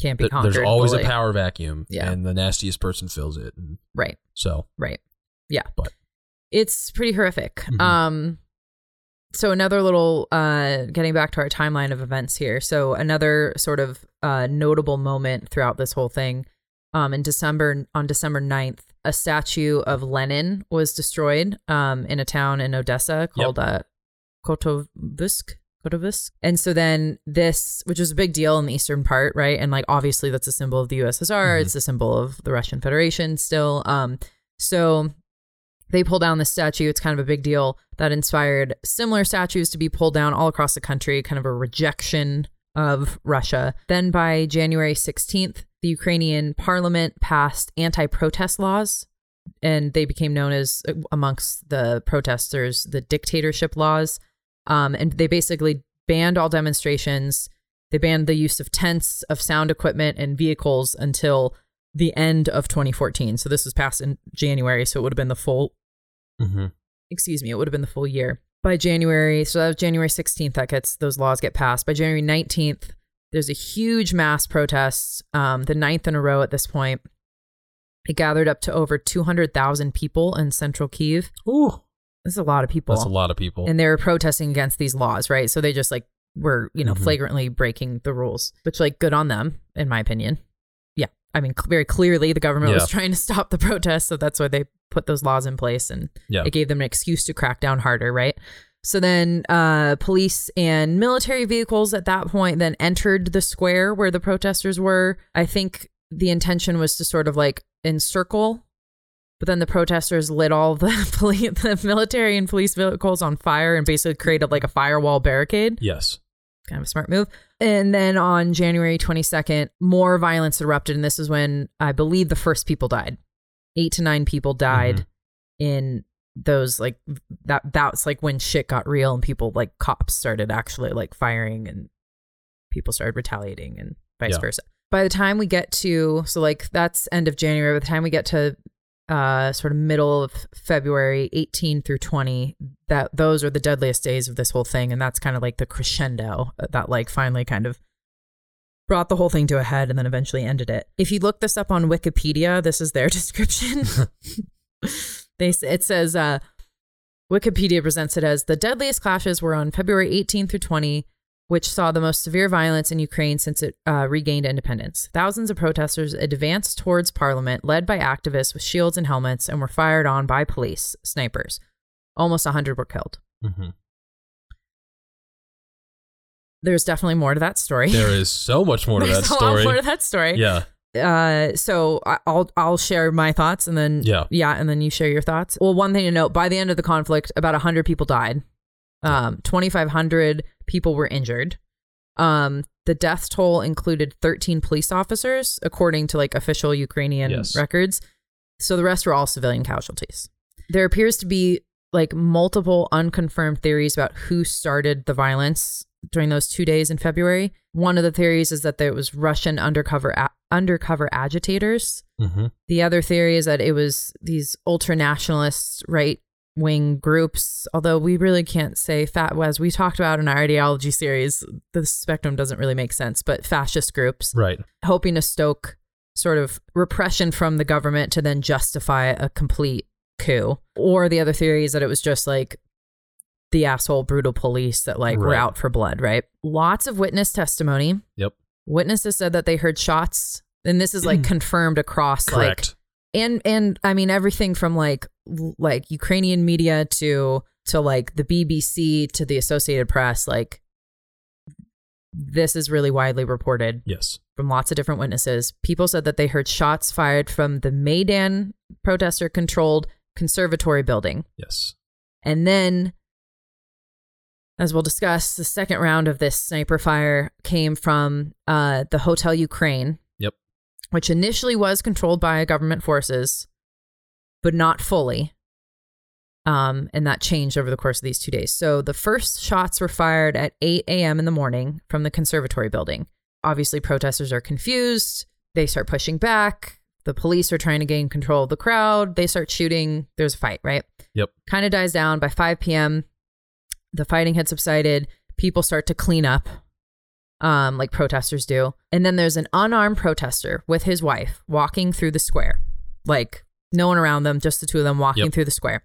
can't be th- conquered. there's always fully. a power vacuum Yeah. and the nastiest person fills it Right. so Right. Yeah. But- it's pretty horrific. Mhm. Um so another little uh getting back to our timeline of events here. So another sort of uh notable moment throughout this whole thing um in December on December 9th, a statue of Lenin was destroyed um in a town in Odessa called uh Kotovisk Kotovisk. And so then this, which was a big deal in the eastern part, right? And like obviously that's a symbol of the USSR. Mhm. It's a symbol of the Russian Federation still. Um, so they pull down the statue. It's kind of a big deal that inspired similar statues to be pulled down all across the country, kind of a rejection of Russia. Then by January 16th, the Ukrainian parliament passed anti protest laws, and they became known as, amongst the protesters, the dictatorship laws. Um, and they basically banned all demonstrations. They banned the use of tents, of sound equipment, and vehicles until the end of 2014. So this was passed in January. So it would have been the full mhm. excuse me, it would have been the full year. By January, so that was January 16th that gets those laws get passed. By January 19th, there's a huge mass protest, um, the ninth in a row at this point. It gathered up to over 200,000 people in central Kiev. Ooh, This is a lot of people. that's a lot of people And they were protesting against these laws, right? So they just like were, you know, Mhm. flagrantly breaking the rules, which like good on them, in my opinion. Yeah. I mean, cl- very clearly the government was trying to stop the protests. So that's why they put those laws in place and yeah it gave them an excuse to crack down harder, right? So then uh, police and military vehicles at that point then entered the square where the protesters were. I think the intention was to sort of like encircle, but then the protesters lit all the police, the military and police vehicles on fire and basically created like a firewall barricade yes kind of a smart move. And then on January 22nd, more violence erupted. And this is when I believe the first people died. Eight to nine people died Mm-hmm. in those like that that's like when shit got real and people like cops started actually like firing and people started retaliating and vice Yeah. versa. By the time we get to so like that's end of January, by the time we get to uh sort of middle of February 18 through 20 that those are the deadliest days of this whole thing and that's kind of like the crescendo that like finally kind of brought the whole thing to a head and then eventually ended it. If you look this up on Wikipedia, this is their description. they it says uh Wikipedia presents it as the deadliest clashes were on February 18 through 20, which saw the most severe violence in Ukraine since it uh, regained independence. Thousands of protesters advanced towards parliament, led by activists with shields and helmets, and were fired on by police snipers. Almost 100 were killed. hmm There's definitely more to that story. there is so much more to that There's a lot story more to that story. yeah Uh, so I'll I'll share my thoughts and then Yeah. yeah, and then you share your thoughts. Well, one thing to note: by the end of the conflict, about hundred people died. Um, twenty five hundred people were injured. Um, the death toll included thirteen police officers, according to like official Ukrainian Yes. records. So the rest were all civilian casualties. There appears to be like multiple unconfirmed theories about who started the violence during those two days in February. One of the theories is that there was Russian undercover a- undercover agitators. Mm-hmm. The other theory is that it was these ultra nationalist right wing groups. Although we really can't say fat was we talked about in our ideology series, the spectrum doesn't really make sense. But fascist groups Right. hoping to stoke sort of repression from the government to then justify a complete coup. Or the other theory is that it was just like the asshole brutal police that like were out for blood, right? Lots of witness testimony. Yep. Witnesses said that they heard shots. And this is like mm. confirmed across like Correct. and and I mean everything from like like Ukrainian media to to like the BBC to the Associated Press like this is really widely reported yes. from lots of different witnesses. People said that they heard shots fired from the Maidan protester controlled conservatory building. Yes. And then, as we'll discuss, the second round of this sniper fire came from uh, the Hotel Ukraine, Yep. which initially was controlled by government forces, but not fully. Um, and that changed over the course of these two days. So the first shots were fired at 8 a.m. in the morning from the conservatory building. Obviously, protesters are confused. They start pushing back. The police are trying to gain control of the crowd. They start shooting. There's a fight, right? Yep. Kind of dies down by 5 p.m. The fighting had subsided. People start to clean up, um, like protesters do. And then there's an unarmed protester with his wife walking through the square, like no one around them, just the two of them walking Yep. through the square.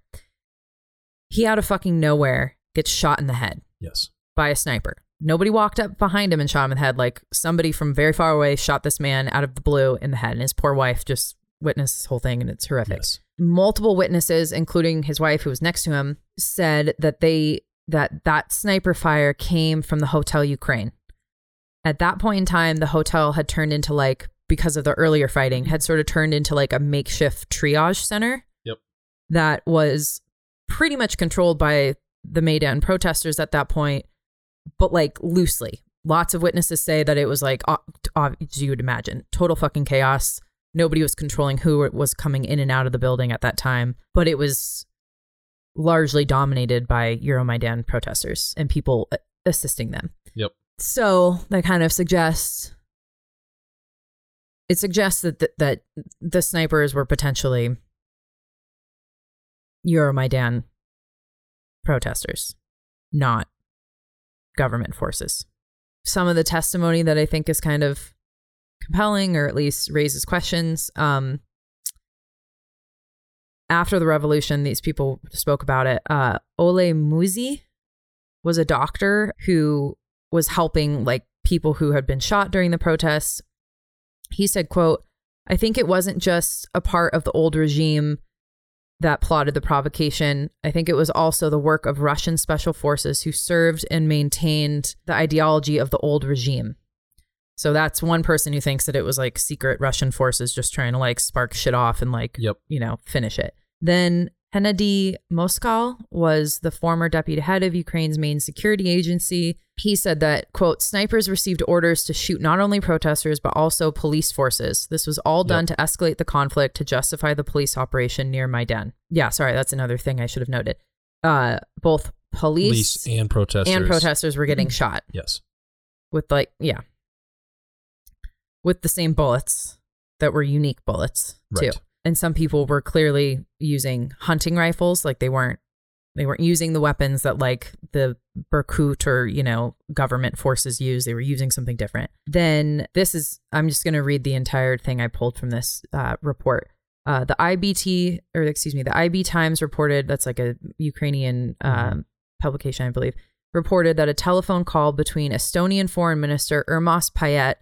He out of fucking nowhere gets shot in the head Yes. by a sniper. Nobody walked up behind him and shot him in the head. Like somebody from very far away shot this man out of the blue in the head, and his poor wife just witnessed this whole thing, and it's horrific. Yes. Multiple witnesses, including his wife who was next to him, said that they that that sniper fire came from the Hotel Ukraine. At that point in time, the hotel had turned into like because of the earlier fighting, had sort of turned into like a makeshift triage center Yep. that was pretty much controlled by the Maidan protesters at that point, but like loosely. Lots of witnesses say that it was like, uh, uh, as you would imagine, total fucking chaos. Nobody was controlling who was coming in and out of the building at that time, but it was largely dominated by Euromaidan protesters and people uh, assisting them. Yep. So that kind of suggests it suggests that th- that the snipers were potentially Euromaidan protesters, not government forces. Some of the testimony that I think is kind of compelling or at least raises questions. Um, after the revolution, these people spoke about it. Uh, Oleh Musiy was a doctor who was helping like people who had been shot during the protests. He said, quote, I think it wasn't just a part of the old regime that plotted the provocation. I think it was also the work of Russian special forces who served and maintained the ideology of the old regime. So that's one person who thinks that it was like secret Russian forces just trying to like spark shit off and like, Yep. you know, finish it. Then Hennady Moskal was the former deputy head of Ukraine's main security agency. He said that, quote, snipers received orders to shoot not only protesters, but also police forces. This was all done to escalate the conflict to justify the police operation near Maidan. Yeah, sorry, that's another thing I should have noted. Uh, both police, Police and protesters. and protesters were getting shot Yes. with like yeah with the same bullets that were unique bullets too. And some people were clearly using hunting rifles like they weren't they weren't using the weapons that like the Berkut or you know government forces use. They were using something different. Then this is i'm just going to read the entire thing i pulled from this uh, report. Uh, the ibt or excuse me the ib times reported that's like a ukrainian um, publication i believe reported that a telephone call between Estonian Foreign Minister Urmas Paet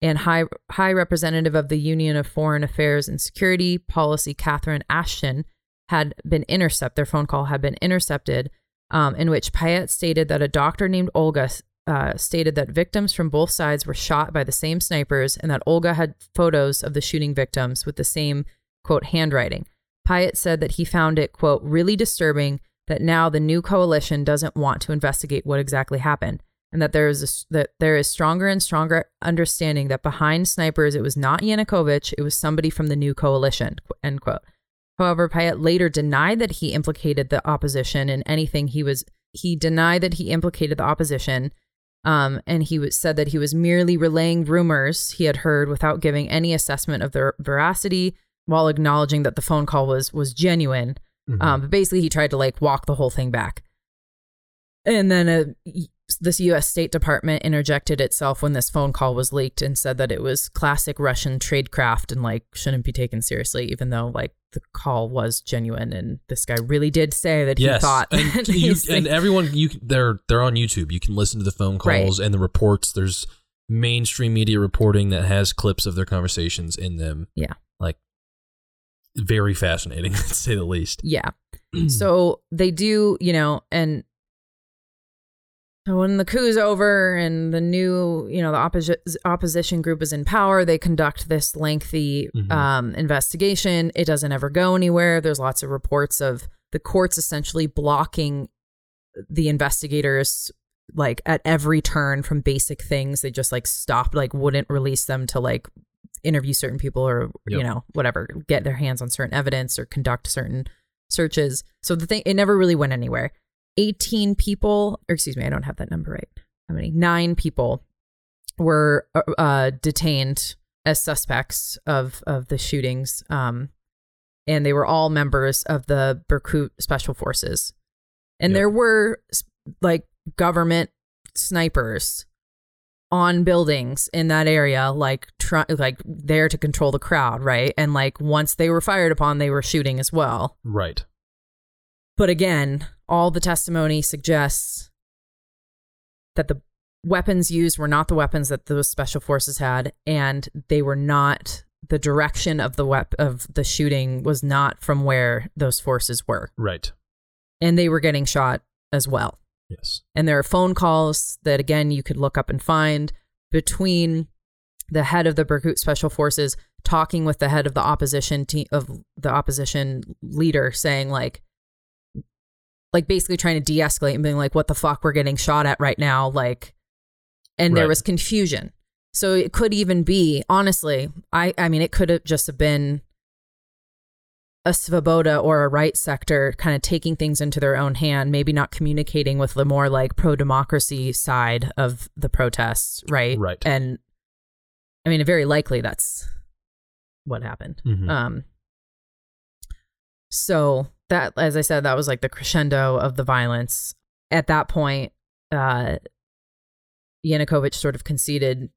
and High, High Representative of the Union of Foreign Affairs and Security Policy Catherine Ashton had been intercepted. Their phone call had been intercepted, um, in which Paet stated that a doctor named Olga uh, stated that victims from both sides were shot by the same snipers and that Olga had photos of the shooting victims with the same, quote, handwriting. Paet said that he found it, quote, really disturbing that now the new coalition doesn't want to investigate what exactly happened and that there is a, that there is stronger and stronger understanding that behind snipers it was not Yanukovych, it was somebody from the new coalition, end quote. However, Paet later denied that he implicated the opposition in anything he was he denied that he implicated the opposition um, and he was, said that he was merely relaying rumors he had heard without giving any assessment of their veracity while acknowledging that the phone call was was genuine Mhm. um, but basically he tried to like walk the whole thing back and then uh, this U.S. State Department interjected itself when this phone call was leaked and said that it was classic Russian tradecraft and like shouldn't be taken seriously, even though like the call was genuine and this guy really did say that yes, he thought. and, you, and everyone you they're they're on YouTube. You can listen to the phone Right. calls and the reports. There's mainstream media reporting that has clips of their conversations in them. Yeah. like very fascinating to say the least. yeah. so they do, you know, and so when the coup's over and the new, you know, the opposi- opposition group is in power, they conduct this lengthy Mhm. um, investigation. It doesn't ever go anywhere. There's lots of reports of the courts essentially blocking the investigators like at every turn from basic things. They just like stopped, like wouldn't release them to like interview certain people or you know whatever, get their hands on certain evidence or conduct certain searches. So the thing, it never really went anywhere. 18 people, or excuse me, I don't have that number right. How many? Nine people were uh, uh, detained as suspects of of the shootings, um, and they were all members of the Berkut Special Forces. And Yep. there were like government snipers on buildings in that area, like try, like there to control the crowd, right? And like once they were fired upon, they were shooting as well. right. But again, all the testimony suggests that the weapons used were not the weapons that those special forces had, and they were not the direction of the wep- of the shooting was not from where those forces were, Right. and they were getting shot as well. Yes. And there are phone calls that again you could look up and find between the head of the Berkut Special Forces talking with the head of the opposition team of the opposition leader saying like like basically trying to de-escalate and being like what the fuck we're getting shot at right now like and there was confusion. So it could even be honestly, I I mean it could have just have been a Svoboda or a right sector kind of taking things into their own hand, maybe not communicating with the more like pro democracy side of the protests, right? Right. And I mean, very likely that's what happened. Mhm. Um, so that, as I said, that was like the crescendo of the violence. At that point, uh, Yanukovych sort of conceded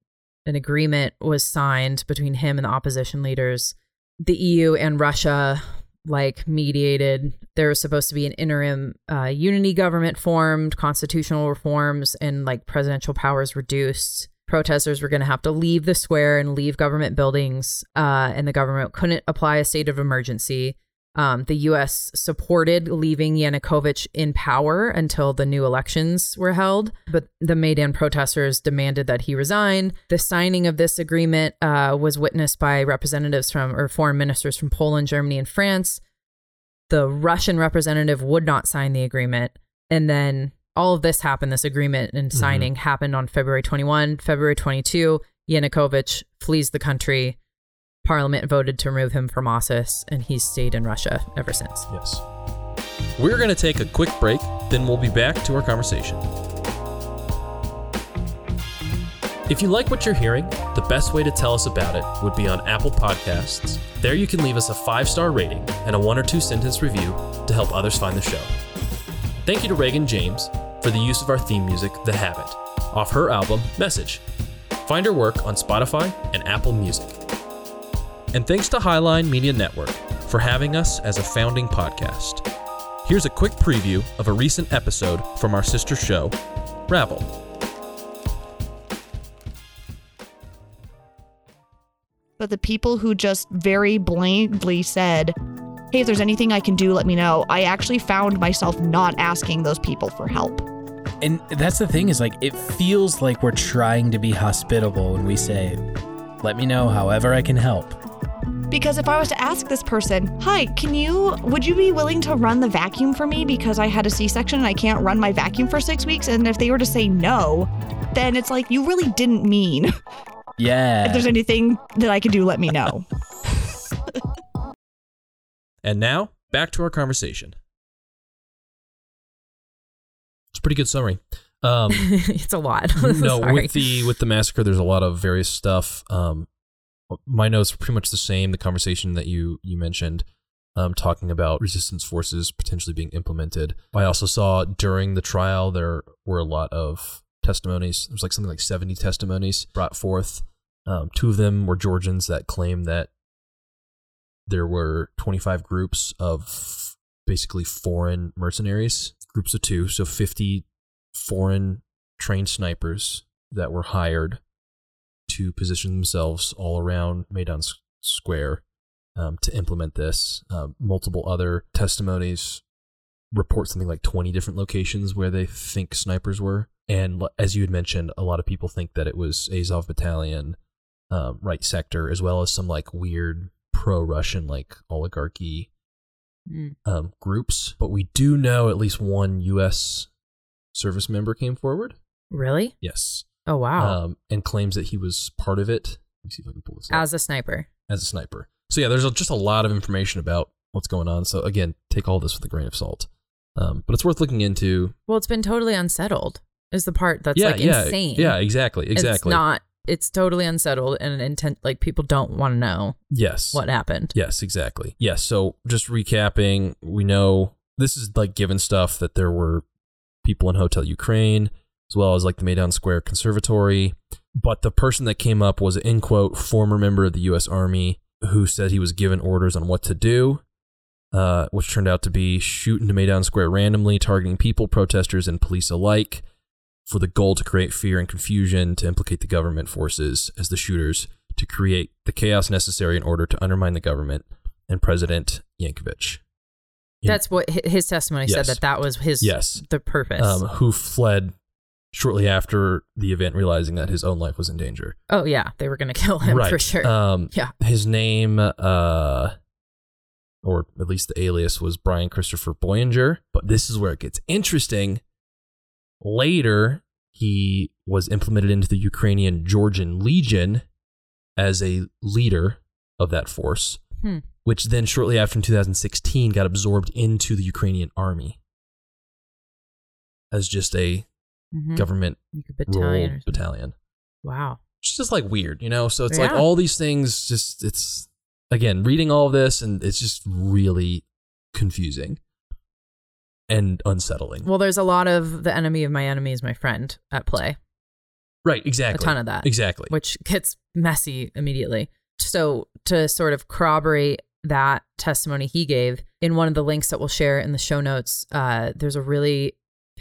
an agreement was signed between him and the opposition leaders. The EU and Russia like mediated. There was supposed to be an interim uh, unity government formed, constitutional reforms, and like presidential powers reduced. Protesters were going to have to leave the square and leave government buildings, uh, and the government couldn't apply a state of emergency. Um, the U.S. supported leaving Yanukovych in power until the new elections were held, but the Maidan protesters demanded that he resign. The signing of this agreement uh, was witnessed by representatives from or foreign ministers from Poland, Germany, and France. The Russian representative would not sign the agreement, and then all of this happened. This agreement and signing happened on February 21, February 22. Yanukovych flees the country. Parliament voted to remove him from office, and he's stayed in Russia ever since. Yes. We're going to take a quick break, then we'll be back to our conversation. If you like what you're hearing, the best way to tell us about it would be on Apple Podcasts. There you can leave us a five star rating and a one or two sentence review to help others find the show. Thank you to Reagan James for the use of our theme music, The Habit, off her album, Message. Find her work on Spotify and Apple Music. And thanks to Highline Media Network for having us as a founding podcast. Here's a quick preview of a recent episode from our sister show, Ravel. but the people who just very blatantly said, Hey, if there's anything I can do, let me know. I actually found myself not asking those people for help. And that's the thing is like it feels like we're trying to be hospitable when we say, "Let me know however I can help." Because if I was to ask this person, "Hi, can you would you be willing to run the vacuum for me because I had a C-section and I can't run my vacuum for 6 weeks?" And if they were to say no, then it's like you really didn't mean. Yeah. if there's anything that I can do, let me know. And now, back to our conversation. It's a pretty good summary. Um, it's a lot. no, Sorry. with the with the massacre, there's a lot of various stuff. Um, my notes are pretty much the same. The conversation that you you mentioned, um, talking about resistance forces potentially being implemented. I also saw during the trial there were a lot of testimonies. There was like something like 70 testimonies brought forth. Um, two of them were Georgians that claimed that there were 25 groups of basically foreign mercenaries, groups of two, so 50 foreign trained snipers that were hired to position themselves all around Maidan Square um, to implement this. Uh, multiple other testimonies report something like 20 different locations where they think snipers were. And as you had mentioned, a lot of people think that it was Azov Battalion, um, right sector, as well as some like weird pro-Russian like oligarchy Mm. um, groups. But we do know at least one U.S. service member came forward. Really? Yes, Oh wow. um, and claims that he was part of it. Let me see if I can pull this up. As a sniper. as a sniper. So yeah, there's a, just a lot of information about what's going on. So again, take all this with a grain of salt. Um, but it's worth looking into. Well, it's been totally unsettled. Is the part that's yeah, like yeah, insane. yeah, exactly, exactly. It's not. It's totally unsettled and intent. Like people don't want to know yes, what happened. Yes, exactly. Yes. So just recapping, we know this is like given stuff that there were people in Hotel Ukraine, as well as like the Maidan Square Conservatory. But the person that came up was, in quote, former member of the U.S. Army who said he was given orders on what to do, uh, which turned out to be shoot into Maidan Square randomly, targeting people, protesters, and police alike for the goal to create fear and confusion, to implicate the government forces as the shooters, to create the chaos necessary in order to undermine the government and President Yanukovych. That's what his testimony Yes. said. That that was his. Yes. The purpose. Um, who fled shortly after the event, realizing that his own life was in danger. oh yeah, they were gonna kill him right. for sure. Um, yeah. his name, uh, or at least the alias, was Brian Christopher Boyenger. But this is where it gets interesting. Later, he was implemented into the Ukrainian Georgian Legion as a leader of that force, Hmm. which then shortly after in 2016 got absorbed into the Ukrainian army as just a Mhm. government battalion. battalion Wow. it's just like weird, you know? So it's like all these things just it's again, reading all of this and it's just really confusing and unsettling. Well, there's a lot of the enemy of my enemy is my friend at play. right, exactly. A ton of that. Exactly. which gets messy immediately. So, to sort of corroborate that testimony he gave, in one of the links that we'll share in the show notes, uh, there's a really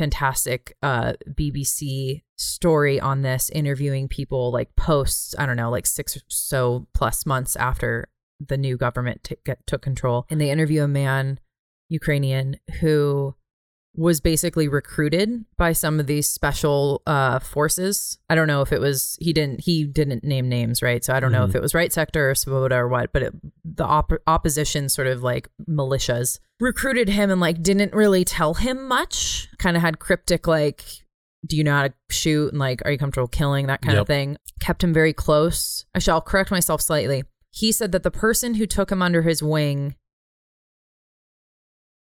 fantastic uh, BBC story on this, interviewing people like posts, I don't know, like six or so plus months after the new government t- get, took control. And they interview a man, Ukrainian, who was basically recruited by some of these special uh forces. I don't know if it was he didn't he didn't name names, right? So I don't know if Mhm. it was right sector or Svoboda or what, but it, the op- opposition sort of like militias recruited him and like didn't really tell him much. Kind of had cryptic like do you know how to shoot and like are you comfortable killing that kind Yep. of thing. Kept him very close. I shall correct myself slightly. He said that the person who took him under his wing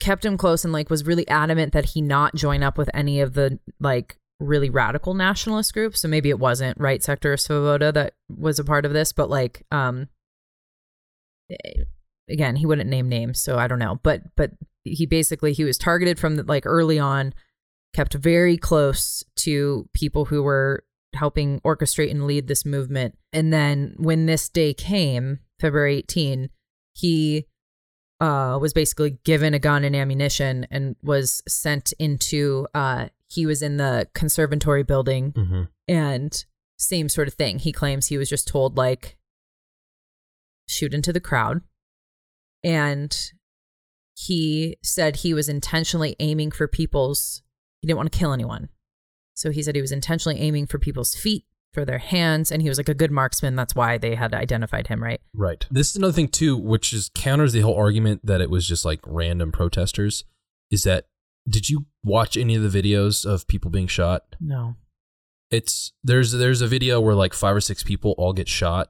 kept him close and like was really adamant that he not join up with any of the like really radical nationalist groups. So maybe it wasn't right sector or Svoboda that was a part of this, but like um eh, again, he wouldn't name names, so I don't know. But but he basically he was targeted from like early on, kept very close to people who were helping orchestrate and lead this movement. And then when this day came, February 18, he uh, was basically given a gun and ammunition and was sent into uh, he was in the conservatory building hmm and same sort of thing he claims he was just told like shoot into the crowd and he said he was intentionally aiming for people's he didn't want to kill anyone So he said he was intentionally aiming for people's feet, for their hands, and he was like a good marksman. That's why they had identified him, right? Right. This is another thing too, which is counters the whole argument that it was just like random protesters. Is that did you watch any of the videos of people being shot? No. It's there's there's a video where like five or six people all get shot like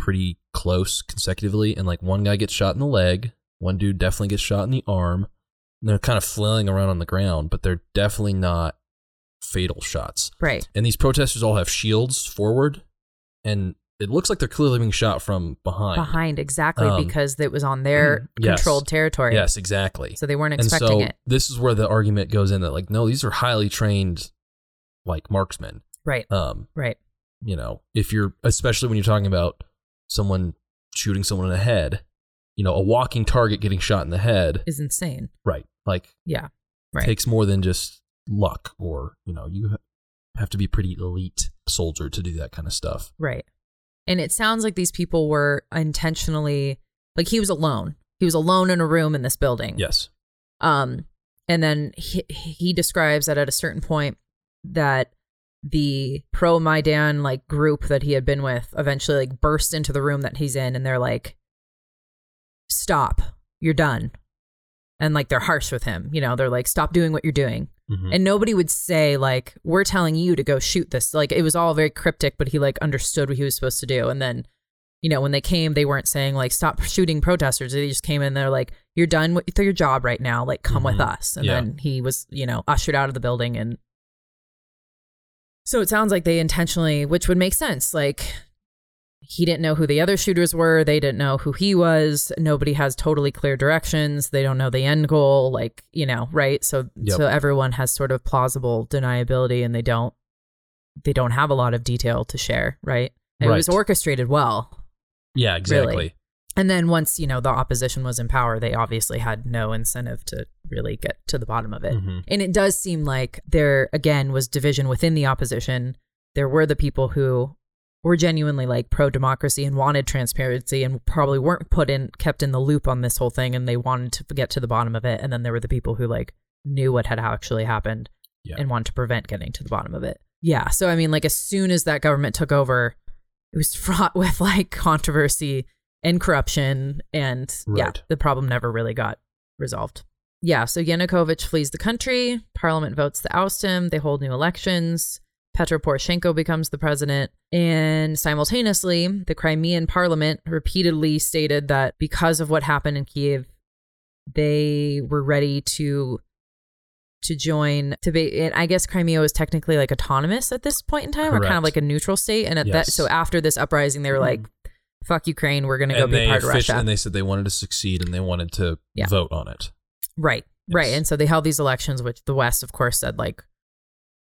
pretty close consecutively, and like one guy gets shot in the leg, one dude definitely gets shot in the arm. And they're kind of flailing around on the ground, but they're definitely not fatal shots. Right. And these protesters all have shields forward, and it looks like they're clearly being shot from behind. Behind, exactly, Um, because it was on their yes. controlled territory. Yes, exactly. So they weren't and expecting so it. this is where the argument goes in that like no, these are highly trained like marksmen. Right. Um, Right. you know, if you're especially when you're talking about someone shooting someone in the head, you know, a walking target getting shot in the head, Is insane. right? Like Yeah. Right. takes more than just luck or, you know, you have to be pretty elite soldier to do that kind of stuff. Right. And it sounds like these people were intentionally like he was alone. He was alone in a room in this building. Yes. Um and then he, he describes that at a certain point that the pro Maidan like group that he had been with eventually like burst into the room that he's in and they're like stop. You're done. And like they're harsh with him. You know, they're like stop doing what you're doing. Mhm. And nobody would say like we're telling you to go shoot this. Like it was all very cryptic, but he like understood what he was supposed to do. And then, you know, when they came, they weren't saying like stop shooting protesters. They just came in. They're like, you're done with your job right now. Like come with Mhm. us. And Yeah. then he was, you know, ushered out of the building. And so it sounds like they intentionally, which would make sense. Like he didn't know who the other shooters were. They didn't know who he was. Nobody has totally clear directions. They don't know the end goal. Like, you know, right? So Yep. so everyone has sort of plausible deniability and they don't they don't have a lot of detail to share, right? It was orchestrated well. Yeah, exactly. And then once, you know, the opposition was in power, they obviously had no incentive to really get to the bottom of it. Mhm. And it does seem like there again was division within the opposition. There were the people who were genuinely like pro democracy and wanted transparency and probably weren't put in kept in the loop on this whole thing and they wanted to get to the bottom of it. And then there were the people who like knew what had actually happened Yeah. and wanted to prevent getting to the bottom of it. Yeah. So I mean, like as soon as that government took over, it was fraught with like controversy and corruption and yeah, the problem never really got resolved. Yeah, so Yanukovych flees the country, parliament votes to oust him, they hold new elections, Petro Poroshenko becomes the president, and simultaneously, the Crimean parliament repeatedly stated that because of what happened in Kiev, they were ready to to join to be and I guess Crimea was technically like autonomous at this point in time or kind of like a neutral state and at that so after this uprising they were like fuck Ukraine we're going to go be part of Russia. and they said they wanted to succeed and they wanted to Yeah. vote on it. Right. Right. And so they held these elections, which the West, of course, said like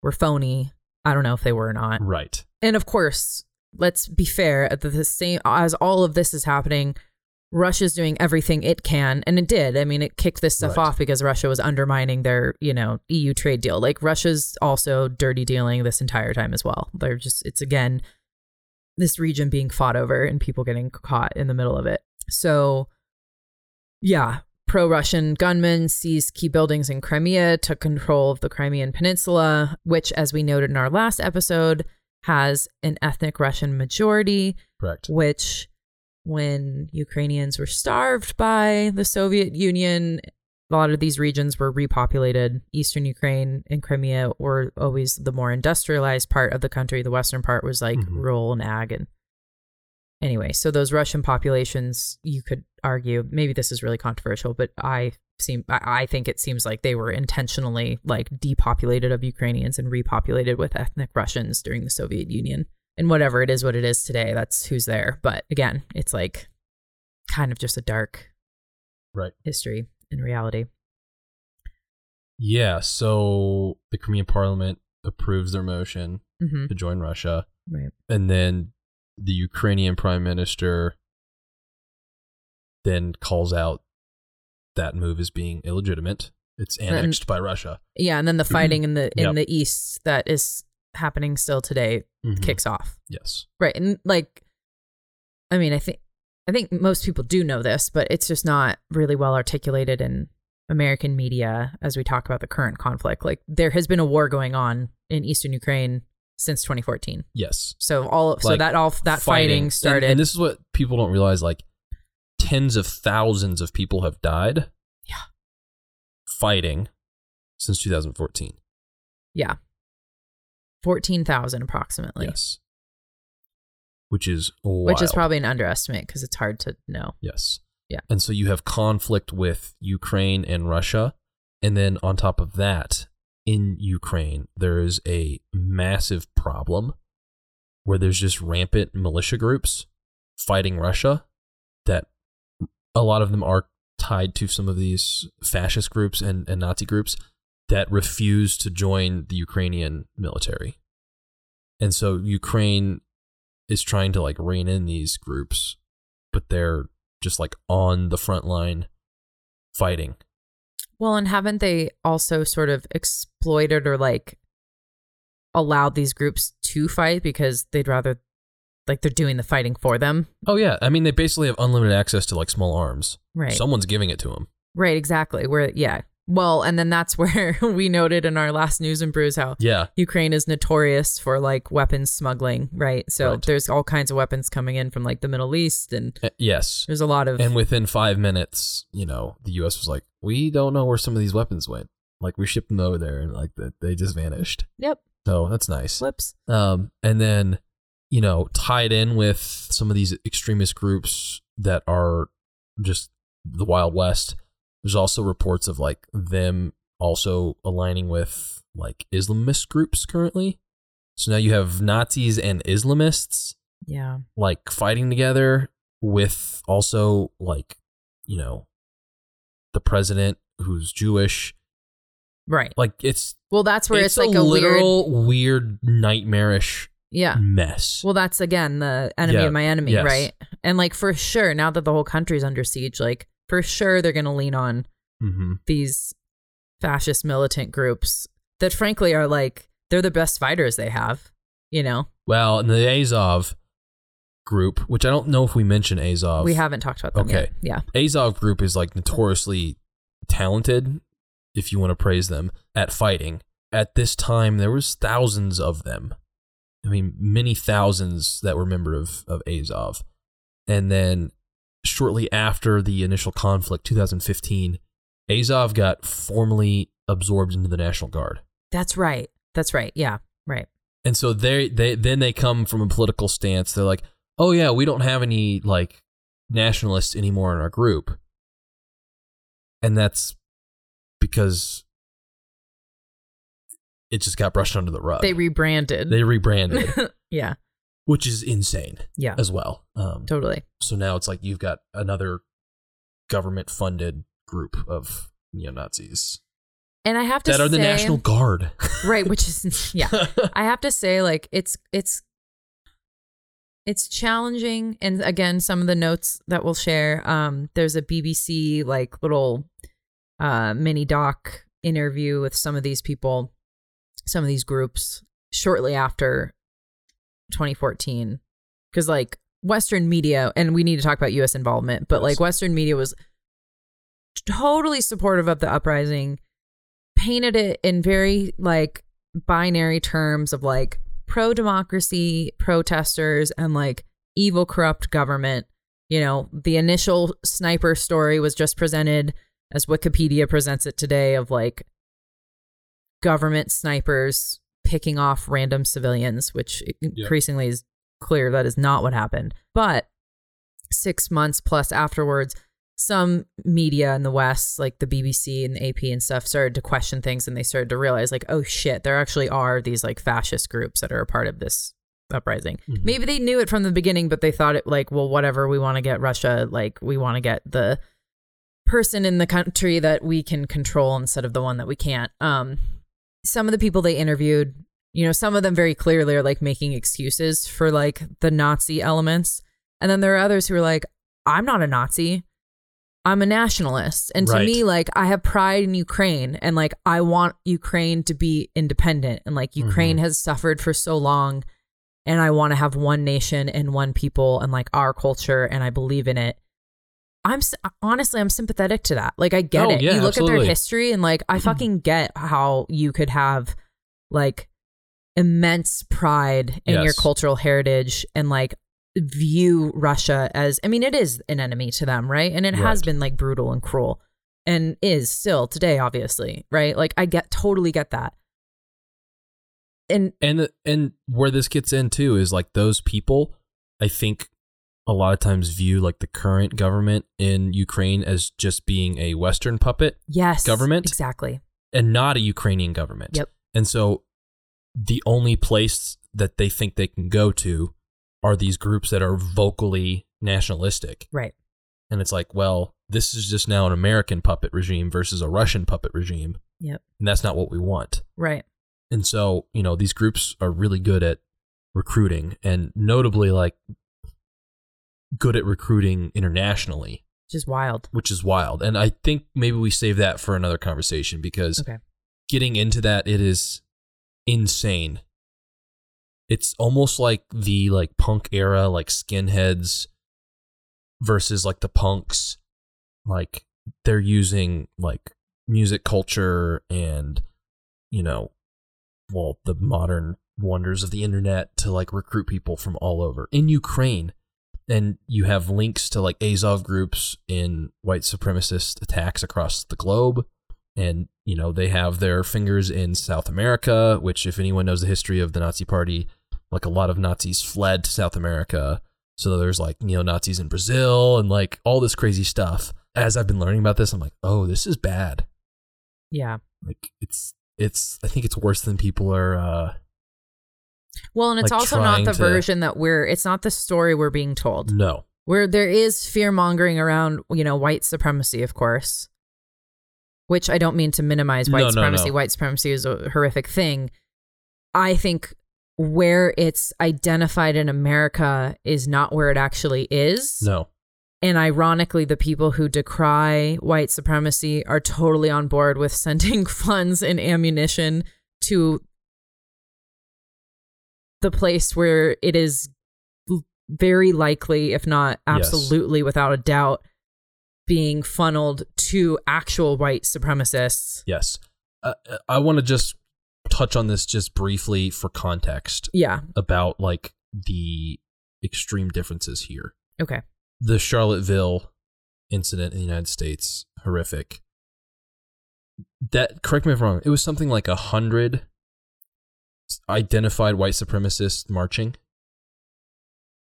were phony. I don't know if they were or not. Right. And of course, let's be fair. At the, the same as all of this is happening, Russia's doing everything it can, and it did. I mean, it kicked this stuff Right. off because Russia was undermining their, you know, EU trade deal. Like Russia's also dirty dealing this entire time as well. They're just it's again this region being fought over and people getting caught in the middle of it. So yeah, pro-Russian gunmen seized key buildings in Crimea, took control of the Crimean Peninsula, which as we noted in our last episode has an ethnic Russian majority Correct. which when Ukrainians were starved by the Soviet Union, a lot of these regions were repopulated. Eastern Ukraine and Crimea were always the more industrialized part of the country. The western part was like Mhm. rural and ag. And anyway, so those Russian populations, you could argue, maybe this is really controversial, but I seem I, I think it seems like they were intentionally like depopulated of Ukrainians and repopulated with ethnic Russians during the Soviet Union and whatever it is what it is today that's who's there but again it's like kind of just a dark Right. history in reality Yeah. So the Crimean parliament approves their motion hmm to join Russia. right And then the Ukrainian prime minister then calls out that move as being illegitimate. It's annexed by Russia. yeah and then the fighting in the in Yep. the east that is happening still today Mhm. kicks off Yes. right and like i mean i think i think most people do know this but it's just not really well articulated in American media as we talk about the current conflict. Like there has been a war going on in eastern Ukraine since 2014. Yes. So all so that all that fighting, And- started. And, this is what people don't realize like tens of thousands of people have died. Yeah. Fighting since 2014. yeah. 14,000 approximately. Yes. Which is Which is probably an underestimate because it's hard to know. Yes. Yeah. And so you have conflict with Ukraine and Russia. And then on top of that, in Ukraine, there is a massive problem where there's just rampant militia groups fighting Russia that a lot of them are tied to some of these fascist groups and, and Nazi groups that refuse to join the Ukrainian military. And so Ukraine is trying to like rein in these groups, but they're just like on the front line fighting. Well, and haven't they also sort of exploited or like allowed these groups to fight because they'd rather like they're doing the fighting for them? Oh yeah, I mean they basically have unlimited access to like small arms. Right. Someone's giving it to them. Right, exactly. Where yeah. Well, and then that's where we noted in our last news and brews how Yeah. Ukraine is notorious for like weapons smuggling, right? So Right. there's all kinds of weapons coming in from like the Middle East and Uh, yes. there's a lot of And within five minutes, you know, the U.S. was like, "We don't know where some of these weapons went. Like we shipped them over there, and like that they just vanished." Yep, So that's nice. flips. Um, and then, you know, tied in with some of these extremist groups that are just the Wild West, there's also reports of like them also aligning with like Islamist groups currently. So now you have Nazis and Islamists Yeah. like fighting together with also like, you know, the president who's Jewish. Right. Like it's Well, that's where it's, a like a weird literal weird nightmarish Yeah. mess. Well, that's again the enemy Yeah, of my enemy, yes. right? And like for sure, now that the whole country's under siege, like for sure they're going to lean on hmm these fascist militant groups that frankly are like they're the best fighters they have, you know. Well, and the Azov group, which I don't know if we mentioned Azov. we haven't talked about them Okay. yet. Yeah. Azov group is like notoriously talented, if you want to praise them, at fighting. At this time, there was thousands of them. I mean, many thousands that were member of, of Azov. And then shortly after the initial conflict, 2015, Azov got formally absorbed into the National Guard. That's right. That's right. Yeah. Right. And so they they then they come from a political stance. They're like, "Oh yeah, we don't have any like nationalists anymore in our group." And that's because it just got brushed under the rug. They rebranded. They rebranded, yeah. Which is insane Yeah. as well. Um, Totally. so now it's like you've got another government funded group of neo Nazis And I have to that are the National Guard. right, which is yeah. I have to say, like, it's it's it's challenging. And again, some of the notes that we'll share. Um, there's a BBC like little uh mini doc interview with some of these people, some of these groups shortly after 2014. Because like Western media, and we need to talk about US involvement, but like Western media was totally supportive of the uprising painted it in very like binary terms of like pro democracy protesters and like evil corrupt government you know the initial sniper story was just presented as wikipedia presents it today of like government snipers picking off random civilians which increasingly is clear that is not what happened but 6 months plus afterwards some media in the West, like the BBC and the AP and stuff, started to question things and they started to realize, like, oh shit, there actually are these like fascist groups that are a part of this uprising. Mhm. Maybe they knew it from the beginning, but they thought it like, well, whatever, we want to get Russia, like, we want to get the person in the country that we can control instead of the one that we can't. Um, some of the people they interviewed, you know, some of them very clearly are like making excuses for like the Nazi elements. And then there are others who are like, I'm not a Nazi. I'm a nationalist. And to Right. me, like, I have pride in Ukraine and like, I want Ukraine to be independent. And like, Ukraine Mhm. has suffered for so long. And I want to have one nation and one people and like our culture. And I believe in it. I'm honestly I'm sympathetic to that. Like I get Oh, it. yeah, you look at their history and like I fucking get how you could have like immense pride in your cultural heritage and like view Russia as I mean it is an enemy to them, right? And it has been like brutal and cruel and is still today obviously, right? Like I get totally get that. And and and where this gets into is like those people i think a lot of times view like the current government in ukraine as just being a western puppet yes, Government? Exactly. and not a ukrainian government Yep. and so the only place that they think they can go to are these groups that are vocally nationalistic Right. and it's like well this is just now an american puppet regime versus a russian puppet regime Yep. and that's not what we want Right. And so, you know, these groups are really good at recruiting and notably like good at recruiting internationally, Which is wild. which is wild. And I think maybe we save that for another conversation because Okay. getting into that it is insane. It's almost like the like punk era like skinheads versus like the punks like they're using like music culture and you know well the modern wonders of the internet to like recruit people from all over in Ukraine and you have links to like Azov groups in white supremacist attacks across the globe. And you know they have their fingers in South America which if anyone knows the history of the Nazi party like a lot of Nazis fled to South America. So there's like neo-Nazis in Brazil and like all this crazy stuff. As I've been learning about this I'm like oh this is bad. Yeah. like it's it's I think it's worse than people are uh Well, and it's like, also not the to- version that we're. It's not the story we're being told. no Where there is fear mongering around, you know, white supremacy, of course. Which I don't mean to minimize white No, no, supremacy. no. White supremacy is a horrific thing. I think where it's identified in America is not where it actually is. no And ironically, the people who decry white supremacy are totally on board with sending funds and ammunition to the place where it is very likely, if not Yes. absolutely without a doubt, being funneled to actual white supremacists. yes uh, I want to just touch on this just briefly for context Yeah. about like the extreme differences here Okay. the Charlottesville incident in the United States horrific. That correct me if I'm wrong. It was something like a hundred identified white supremacists marching.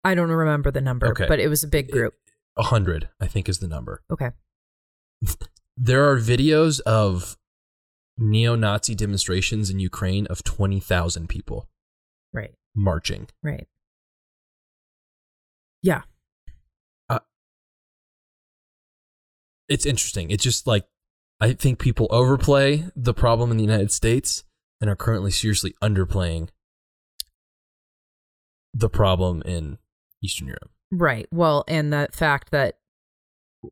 I don't remember the number, Okay. but it was a big group. A hundred, I think, is the number. Okay. There are videos of neo-Nazi demonstrations in Ukraine of twenty thousand people Right. marching. Right. Yeah. Uh, it's interesting. It's just like I think people overplay the problem in the United States and are currently seriously underplaying the problem in Eastern Europe. Right. Well, and the fact that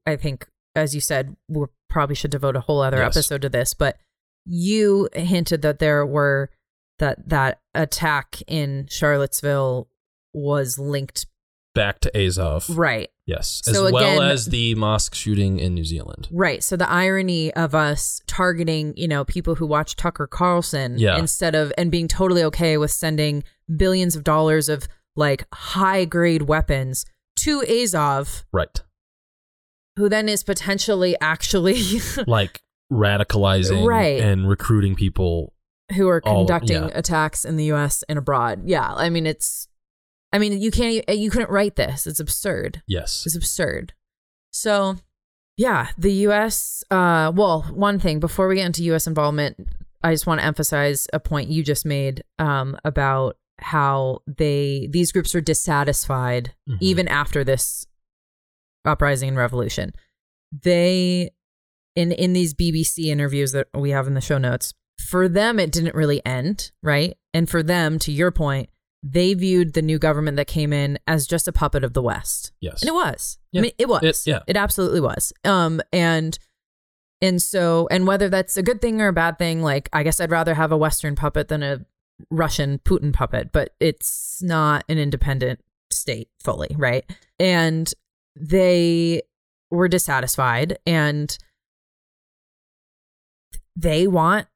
I think, as you said, we probably should devote a whole other Yes. episode to this, but you hinted that there were that that attack in Charlottesville was linked. Back to Azov. Right. Yes. So as well again- as the mosque shooting in New Zealand. Right. So the irony of us targeting, you know, people who watch Tucker Carlson Yeah. instead of and being totally okay with sending billions of dollars of like high grade weapons to Azov, Right. who then is potentially actually Like radicalizing Right. and recruiting people. who are All- conducting yeah. attacks in the U.S. and abroad. Yeah, I mean it's, I mean you can't you couldn't write this. It's absurd. Yes. It's absurd. So, yeah, the U.S. Uh, well, one thing before we get into U.S. involvement, I just want to emphasize a point you just made um, about how they these groups are dissatisfied Mhm. even after this uprising and revolution. They in in these BBC interviews that we have in the show notes, for them it didn't really end, right? And for them, to your point, they viewed the new government that came in as just a puppet of the West. Yes. And it was. Yeah. I mean, it was. It- yeah. It absolutely was. Um, and and so, and whether that's a good thing or a bad thing, like I guess I'd rather have a Western puppet than a Russian Putin puppet, but it's not an independent state fully, right? And they were dissatisfied and they want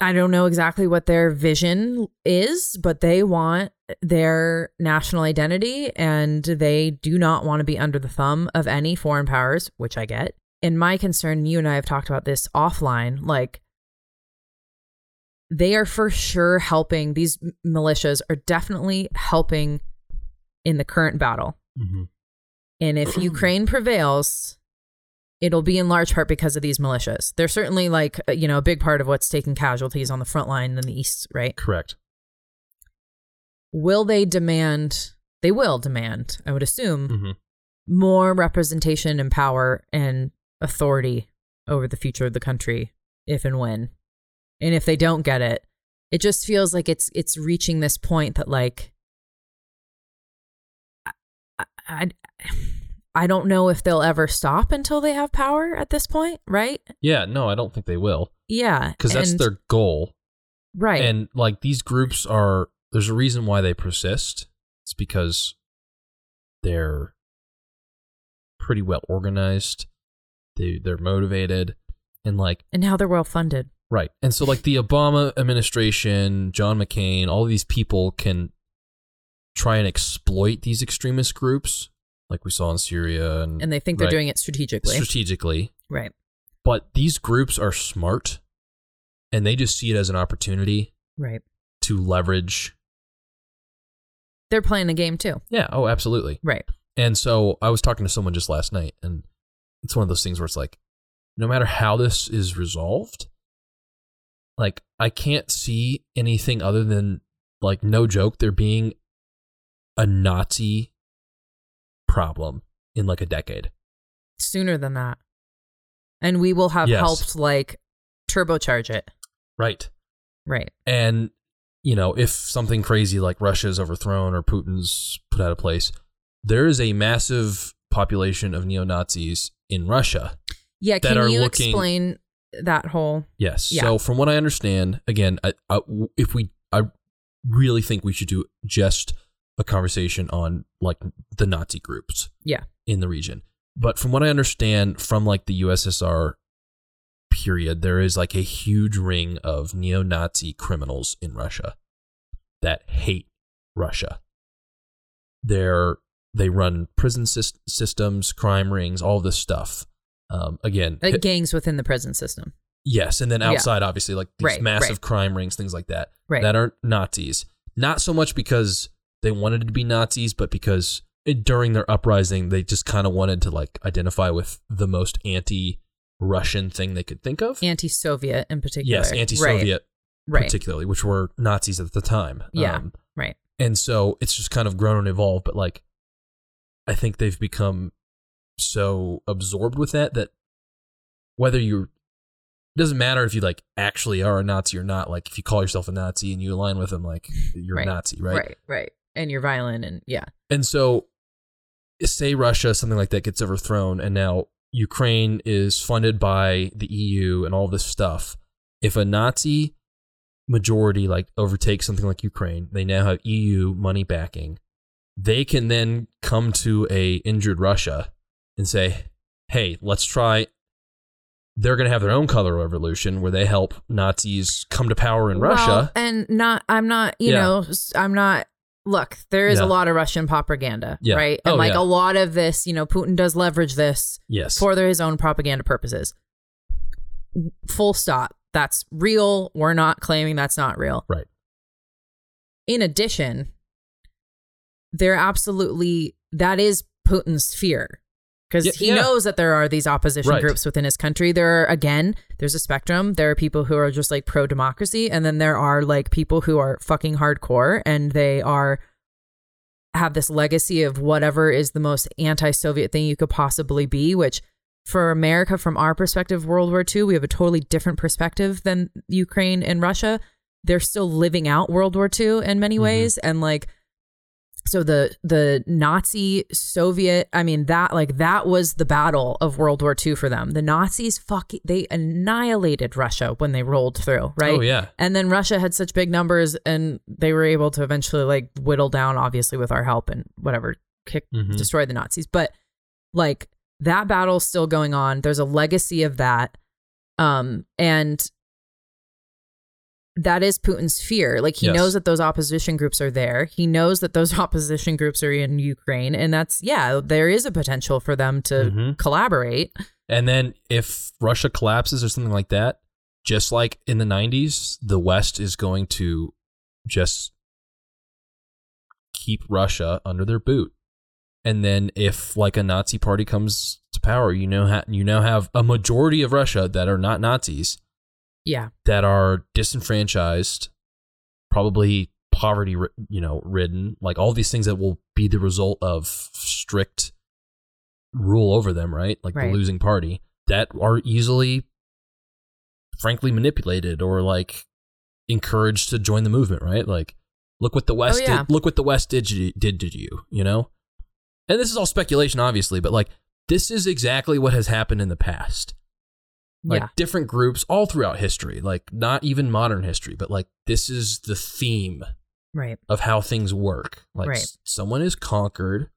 I don't know exactly what their vision is, but they want their national identity and they do not want to be under the thumb of any foreign powers, which I get. And my concern, you and I have talked about this offline, like they are for sure helping, these militias are definitely helping in the current battle. Mhm. And if Ukraine prevails, it'll be in large part because of these militias. They're certainly like, uh, you know, a big part of what's taking casualties on the front line in the east, right? Correct. Will they demand, they will demand, I would assume, Mhm. more representation and power and authority over the future of the country if and when. And if they don't get it, it just feels like it's it's reaching this point that like I, I I don't know if they'll ever stop until they have power at this point, right? Yeah, no, I don't think they will Yeah, because that's and- their goal. right. And like these groups are, there's a reason why they persist. It's because they're pretty well organized. They they're motivated, and like and how they're well funded. right. And so like the Obama administration, John McCain, all these people can try and exploit these extremist groups, like we saw in Syria, and And they think they're right, doing it strategically. strategically. right. But these groups are smart, and they just see it as an opportunity Right. to leverage. They're playing a game too. Yeah. Oh, absolutely. Right. And so I was talking to someone just last night, and it's one of those things where it's like, no matter how this is resolved, like I can't see anything other than like no joke there being a Nazi problem in like a decade. Sooner than that. And we will have Yes. helped like turbocharge it. Right. Right. And you know, if something crazy like Russia is overthrown or Putin's put out of place, there is a massive population of neo Nazis in Russia. Yeah, That can are you looking- explain that whole Yes. Yeah. So from what I understand, again, I, I, if we, I really think we should do just a conversation on like the Nazi groups Yeah. in the region. But from what I understand from like the USSR period, there is like a huge ring of neo-Nazi criminals in Russia that hate Russia. They're they run prison sys- systems, crime rings, all this stuff. Um, again, like gangs within the prison system. Yes, and then Yeah. outside, obviously, like these Right, massive right. crime rings, things like that, Right. that are Nazis. Not so much because they wanted to be Nazis, but because it, during their uprising, they just kind of wanted to like identify with the most anti-Russian thing they could think of. Anti-Soviet in particular. yes, anti-Soviet, Right. right. particularly, which were Nazis at the time. Yeah. Um, Right. and so it's just kind of grown and evolved. But like, I think they've become so absorbed with that that whether you it doesn't matter if you like actually are a Nazi or not. Like if you call yourself a Nazi and you align with them, like you're Right. a Nazi, right? Right. Right. And you're violent and yeah. And so, say Russia, something like that gets overthrown, and now Ukraine is funded by the EU and all this stuff. If a Nazi majority like overtakes something like Ukraine, they now have EU money backing. They can then come to a injured Russia and say, "Hey, let's try." They're going to have their own color revolution where they help Nazis come to power in Well, Russia. and not I'm not, you Yeah. know, I'm not look, there is Yeah. a lot of Russian propaganda, Yeah. right? And Oh, like yeah. a lot of this, you know, Putin does leverage this Yes. for their, his own propaganda purposes. Full stop. That's real. We're not claiming that's not real. Right. In addition, there absolutely that is Putin's fear because Yeah, he yeah. knows that there are these opposition Right. groups within his country. There are again, there's a spectrum. There are people who are just like pro democracy, and then there are like people who are fucking hardcore and they are have this legacy of whatever is the most anti-Soviet thing you could possibly be, which for America, from our perspective, World War II, we have a totally different perspective than Ukraine and Russia. They're still living out World War II in many Mhm. ways. And like, so the the Nazi Soviet, I mean that like that was the battle of World War II for them. The Nazis fucking they annihilated Russia when they rolled through, right? Oh yeah. And then Russia had such big numbers and they were able to eventually like whittle down, obviously with our help and whatever, kick Mhm. destroy the Nazis. But Like that battle's still going on. There's a legacy of that. Um, and that is Putin's fear. Like he Yes. knows that those opposition groups are there. He knows that those opposition groups are in Ukraine. And that's, yeah, there is a potential for them to Mhm. collaborate. And then if Russia collapses or something like that, just like in the 90s, the West is going to just keep Russia under their boot. And then if like a Nazi party comes to power, you know ha- you now have a majority of Russia that are not Nazis Yeah. that are disenfranchised, probably poverty, you know, ridden, like all these things that will be the result of strict rule over them, right? Like Right. the losing party that are easily, frankly, manipulated or like encouraged to join the movement, right? Like, look what the oh, West Oh, yeah. did. Look what the West did did to you, you know. And this is all speculation, obviously, but like this is exactly what has happened in the past like yeah. different groups all throughout history, like not even modern history, but like this is the theme Right. of how things work. Like Right. s- someone is conquered,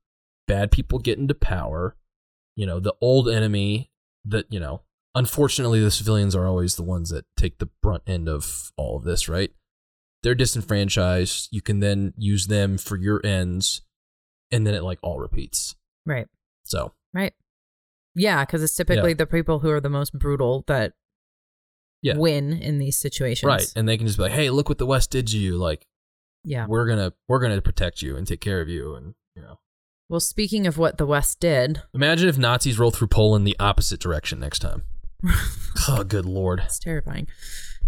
bad people get into power, you know, the old enemy that, you know, unfortunately the civilians are always the ones that take the brunt end of all of this, right? They're disenfranchised, you can then use them for your ends and then it like all repeats. Right. So, Right. Yeah, because it's typically Yeah. the people who are the most brutal that Yeah. win in these situations. right, and they can just be like, "Hey, look what the West did to you." Like Yeah. we're gonna we're gonna protect you and take care of you and you know Well, speaking of what the West did, imagine if nazis rolled through poland the opposite direction next time oh good lord it's terrifying.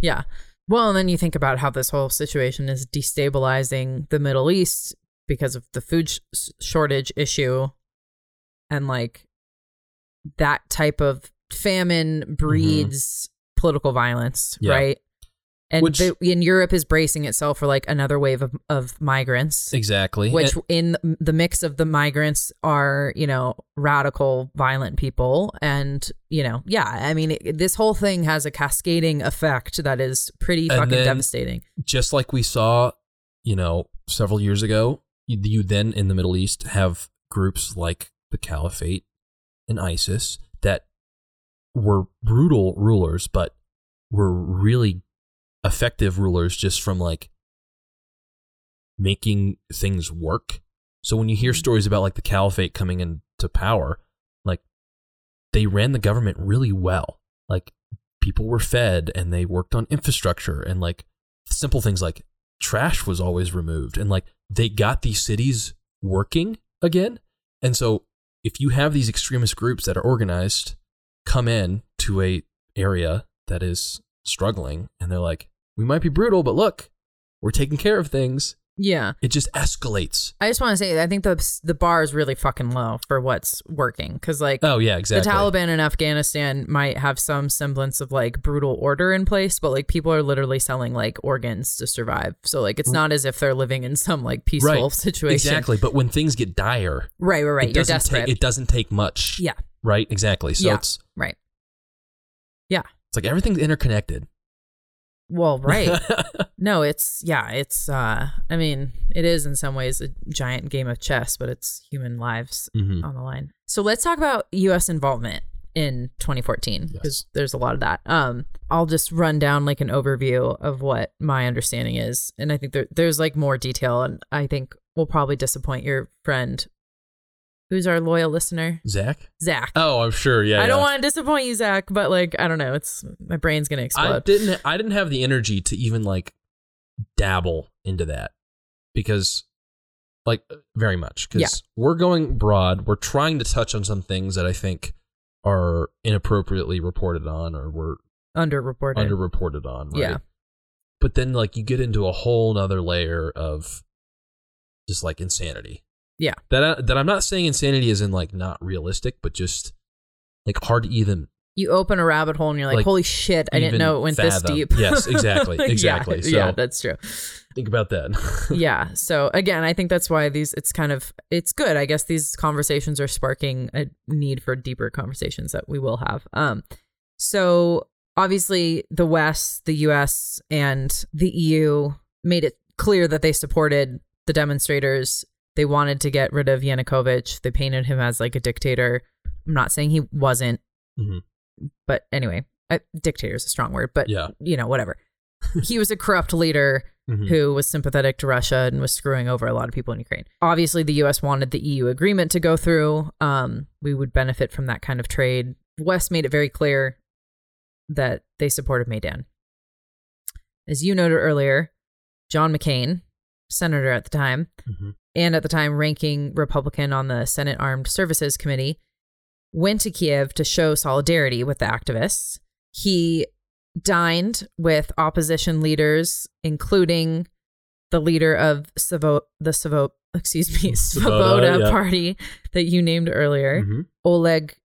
Yeah. Well, and then you think about how this whole situation is destabilizing the Middle East because of the food sh- shortage issue and like that type of famine breeds political violence, Mm-hmm. Yeah. right? And Which- the, and Europe is bracing itself for like another wave of, of migrants. exactly which in the mix of the migrants are you know radical violent people and you know yeah i mean it, this whole thing has a cascading effect that is pretty fucking then- devastating just like we saw you know several years ago you, you then in the middle east have groups like the caliphate and isis that were brutal rulers but were really effective rulers just from like making things work. So when you hear mm-hmm. stories about like the caliphate coming into power like they ran the government really well. Like people were fed and they worked on infrastructure and like simple things like trash was always removed and like they got these cities working again. And so if you have these extremist groups that are organized come in to a area that is struggling and they're like we might be brutal but look we're taking care of things yeah it just escalates i just want to say i think the the bar is really fucking low for what's working because like oh yeah exactly The Taliban in Afghanistan might have some semblance of like brutal order in place, but like people are literally selling like organs to survive. So like it's mm. not as if they're living in some like peaceful right situation. exactly but when things get dire Right, right, right. it You're doesn't desperate. take it doesn't take much yeah, right exactly so Yeah. it's right. Yeah. it's like everything's interconnected Well, right. no, it's yeah, it's uh I mean, it is in some ways a giant game of chess, but it's human lives Mhm. on the line. So let's talk about US involvement in 2014 because there's a lot of that. Um I'll just run down like an overview of what my understanding is and I think there there's like more detail and I think we'll probably disappoint your friend who's our loyal listener, Zach? Zach. Oh, I'm sure. Yeah. I don't want to disappoint you, Zach, but like I don't know, it's my brain's gonna explode. I didn't. I didn't have the energy to even like dabble into that because, like, very much because Yeah. we're going broad. We're trying to touch on some things that I think are inappropriately reported on or were Underreported. underreported on. Right? Yeah. But then, like, you get into a whole nother layer of just like insanity. Yeah. That I, that I'm not saying insanity is in like not realistic, but just like hard to even you open a rabbit hole and you're like, Like, holy shit, I didn't know it went this deep. Yes, exactly, exactly. Yeah, So- that's true. think about that. yeah. So again, I think that's why these it's kind of it's good. I guess these conversations are sparking a need for deeper conversations that we will have. Um so obviously the West, the US and the EU made it clear that they supported the demonstrators They wanted to get rid of Yanukovych. They painted him as like a dictator. I'm not saying he wasn't, Mhm. But anyway, uh, dictator is a strong word, but Yeah. you know, whatever. he was a corrupt leader Mhm. who was sympathetic to Russia and was screwing over a lot of people in Ukraine. Obviously, the US wanted the EU agreement to go through. Um, we would benefit from that kind of trade. West made it very clear that they supported Maidan. As you noted earlier, John McCain, senator at the time, Mhm. and at the time ranking Republican on the Senate Armed Services Committee, went to Kiev to show solidarity with the activists. He dined with opposition leaders, including the leader of Savo- the Savo- excuse me, Svoboda, yeah. party that you named earlier, Mhm. Oleg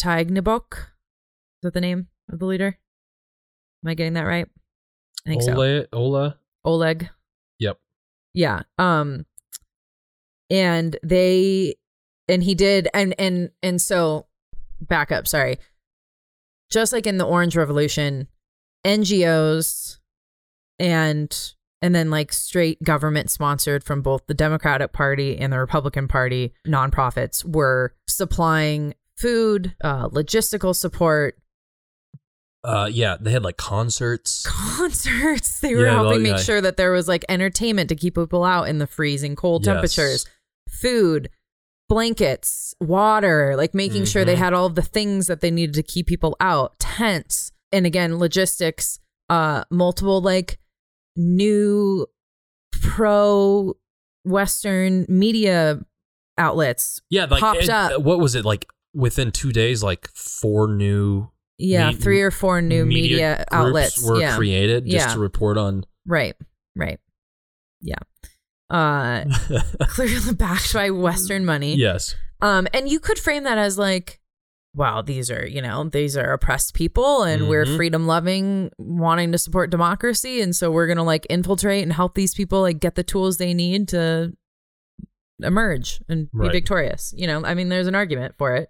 Tyahnybok. Is that the name of the leader? Am I getting that right? I think so. Ola, Ola. Oleg. Yep. Yeah. Um and they and he did and and and so back up, sorry. Just like in the Orange Revolution, NGOs and and then like straight government sponsored from both the Democratic Party and the Republican Party nonprofits were supplying food, uh, logistical support, Uh, yeah, they had like concerts. concerts. They were Yeah, helping well, make yeah. sure that there was like entertainment to keep people out in the freezing cold Yes. temperatures, food, blankets, water, like making sure they Mhm. had all of the things that they needed to keep people out, tents, and again, logistics, uh, multiple like new pro Western media outlets. Yeah, like Popped it- up. What was it like? Within two days, like four new Yeah, Me- three or four new media, groups outlets were yeah. created just Yeah. to report on. Right, right. Yeah. Uh clearly backed by Western money. yes. Um, and you could frame that as like, wow, these are, you know, these are oppressed people and we're Mhm. freedom loving, wanting to support democracy. And so we're going to like infiltrate and help these people like get the tools they need to emerge and be Right. victorious. You know, I mean, there's an argument for it.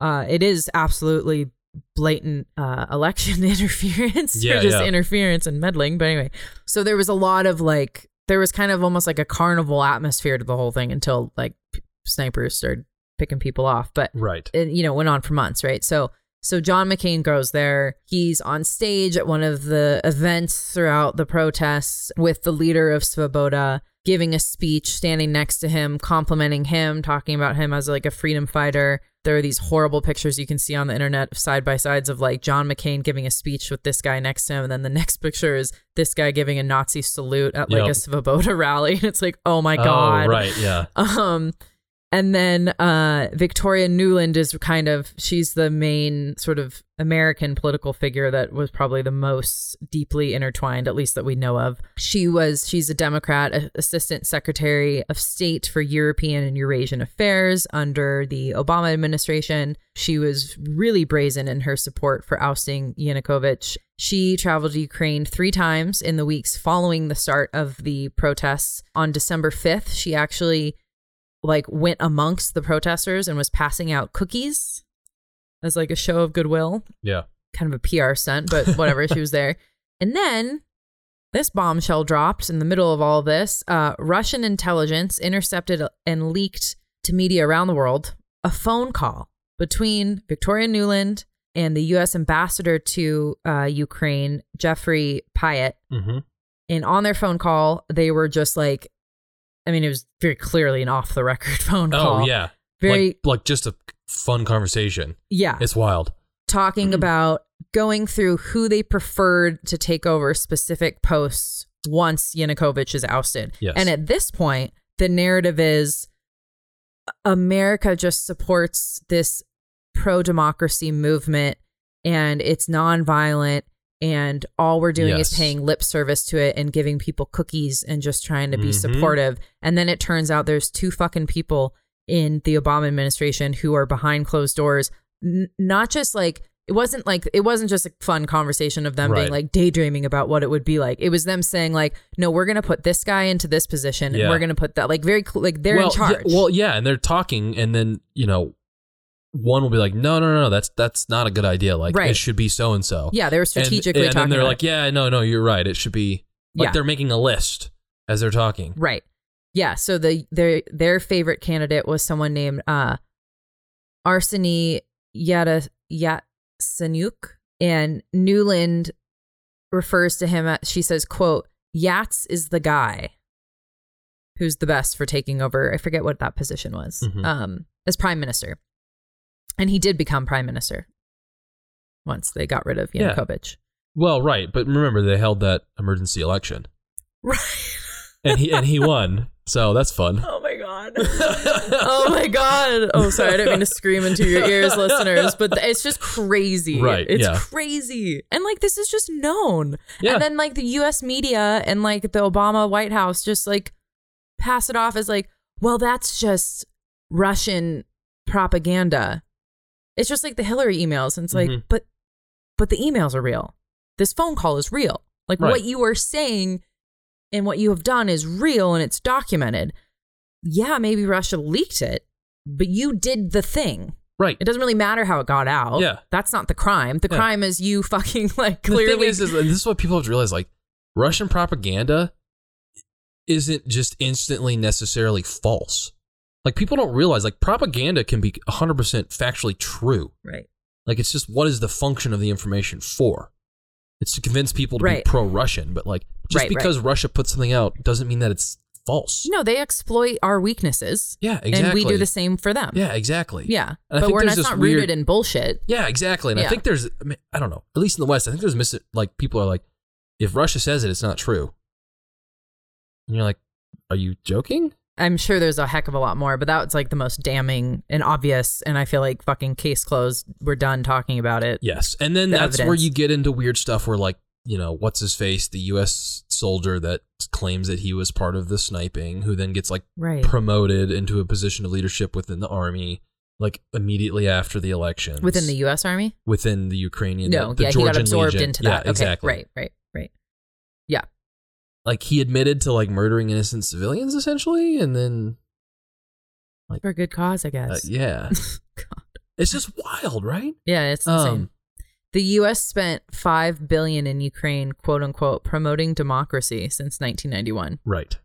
Uh, it is absolutely blatant uh, election interference Yeah, or just yeah. interference and meddling. But anyway, so there was a lot of like, there was kind of almost like a carnival atmosphere to the whole thing until like p- snipers started picking people off. But Right. it, you know, went on for months, right? So, so John McCain goes there. He's on stage at one of the events throughout the protests with the leader of Svoboda, giving a speech, standing next to him, complimenting him, talking about him as like a freedom fighter. There are these horrible pictures you can see on the internet side by sides of like John McCain giving a speech with this guy next to him. And then the next picture is this guy giving a Nazi salute at like Yep. a Svoboda rally. And it's like, oh my God. Oh, right. Yeah. Um, and then uh, Victoria Nuland is kind of she's the main sort of American political figure that was probably the most deeply intertwined, at least that we know of. She was she's a Democrat, a- Assistant Secretary of State for European and Eurasian Affairs under the Obama administration. She was really brazen in her support for ousting Yanukovych. She traveled to Ukraine three times in the weeks following the start of the protests. On December 5th, she actually like went amongst the protesters and was passing out cookies as like a show of goodwill Yeah. kind of a PR stunt, but whatever. she was there. And then this bombshell dropped in the middle of all this. Uh, Russian intelligence intercepted and leaked to media around the world a phone call between Victoria Nuland and the U.S. ambassador to uh, Ukraine, Jeffrey Pyatt. Mm-hmm. And on their phone call, they were just like, I mean, it was very clearly an off the record phone oh, call. Oh yeah. Very, like, like just a fun conversation. yeah. It's wild. talking mm-hmm. about going through who they preferred to take over specific posts once Yanukovych is ousted. Yes. And at this point, the narrative is America just supports this pro democracy movement and it's nonviolent. And all we're doing Yes. is paying lip service to it and giving people cookies and just trying to be Mhm. supportive. And then it turns out there's two fucking people in the Obama administration who are behind closed doors n- not just like it wasn't like it wasn't just a fun conversation of them being like daydreaming about what it would be like. It was them saying like, no, we're gonna put this guy into this position, Yeah. and we're gonna put that like very cl- like they're well, in charge. Yeah, well, yeah, and they're talking, and then you know, one will be like, no, no, no, that's that's not a good idea. Like Right. it should be so and so. yeah, they were And, strategically and, talking. then they're like, it. yeah, no, no, you're right. It should be like Yeah. they're making a list as they're talking. right. Yeah, so the their their favorite candidate was someone named uh Arseny Yata Yatsenyuk and Nuland refers to him as she says, quote, Yats is the guy who's the best for taking over. I forget what that position was. Mhm. Um as prime minister. And he did become prime minister once they got rid of Yeah. Yanukovych. Well, right, but remember they held that emergency election, Right. and he and he won, so that's fun. Oh my god. oh my god. Oh, sorry. I didn't mean to scream into your ears, listeners, but it's just crazy. Right, It's yeah. crazy. And like this is just known. Yeah. And then like the US media and like the Obama White House just like pass it off as like, well, that's just Russian propaganda. It's just like the Hillary emails. And it's like, Mhm. but but the emails are real. This phone call is real. Like Right. what you are saying and what you have done is real and it's documented. Yeah, maybe Russia leaked it, but you did the thing. Right. It doesn't really matter how it got out. Yeah. That's not the crime. The Yeah. crime is you fucking like The clearly thing is, is this is what people have to realize: like Russian propaganda isn't just instantly necessarily false. Like people don't realize, like propaganda can be 100% factually true. Right. Like it's just what is the function of the information for? It's to convince people to Right. be pro-Russian, but like just Right, because Russia puts something out doesn't mean that it's false. No, they exploit our weaknesses. Yeah, exactly. And we do the same for them. Yeah, exactly. Yeah. And but we're not, not weird- rooted in bullshit. Yeah, exactly. And I think there's, I, mean, I don't know, at least in the West, I think there's mis- like people are like, if Russia says it, it's not true. And you're like, are you joking? I'm sure there's a heck of a lot more, but that was like the most damning and obvious. And I feel like fucking case closed. We're done talking about it. Yes. And then The that's where you get into weird stuff where, like, you know, what's his face, the U.S. soldier that claims that he was part of the sniping, who then gets like Right. promoted into a position of leadership within the army, like immediately after the election. Within the U.S. Army? within the Ukrainian, no, the yeah, Georgian he got absorbed Legion. into Yeah, that. Okay, exactly. Right, right, right. Yeah. Like he admitted to like murdering innocent civilians essentially, and then like For a good cause, I uh, guess. yeah, God. it's just wild, right? Yeah, it's insane. Um, the U.S. spent five billion in Ukraine, quote unquote, promoting democracy since 1991. right.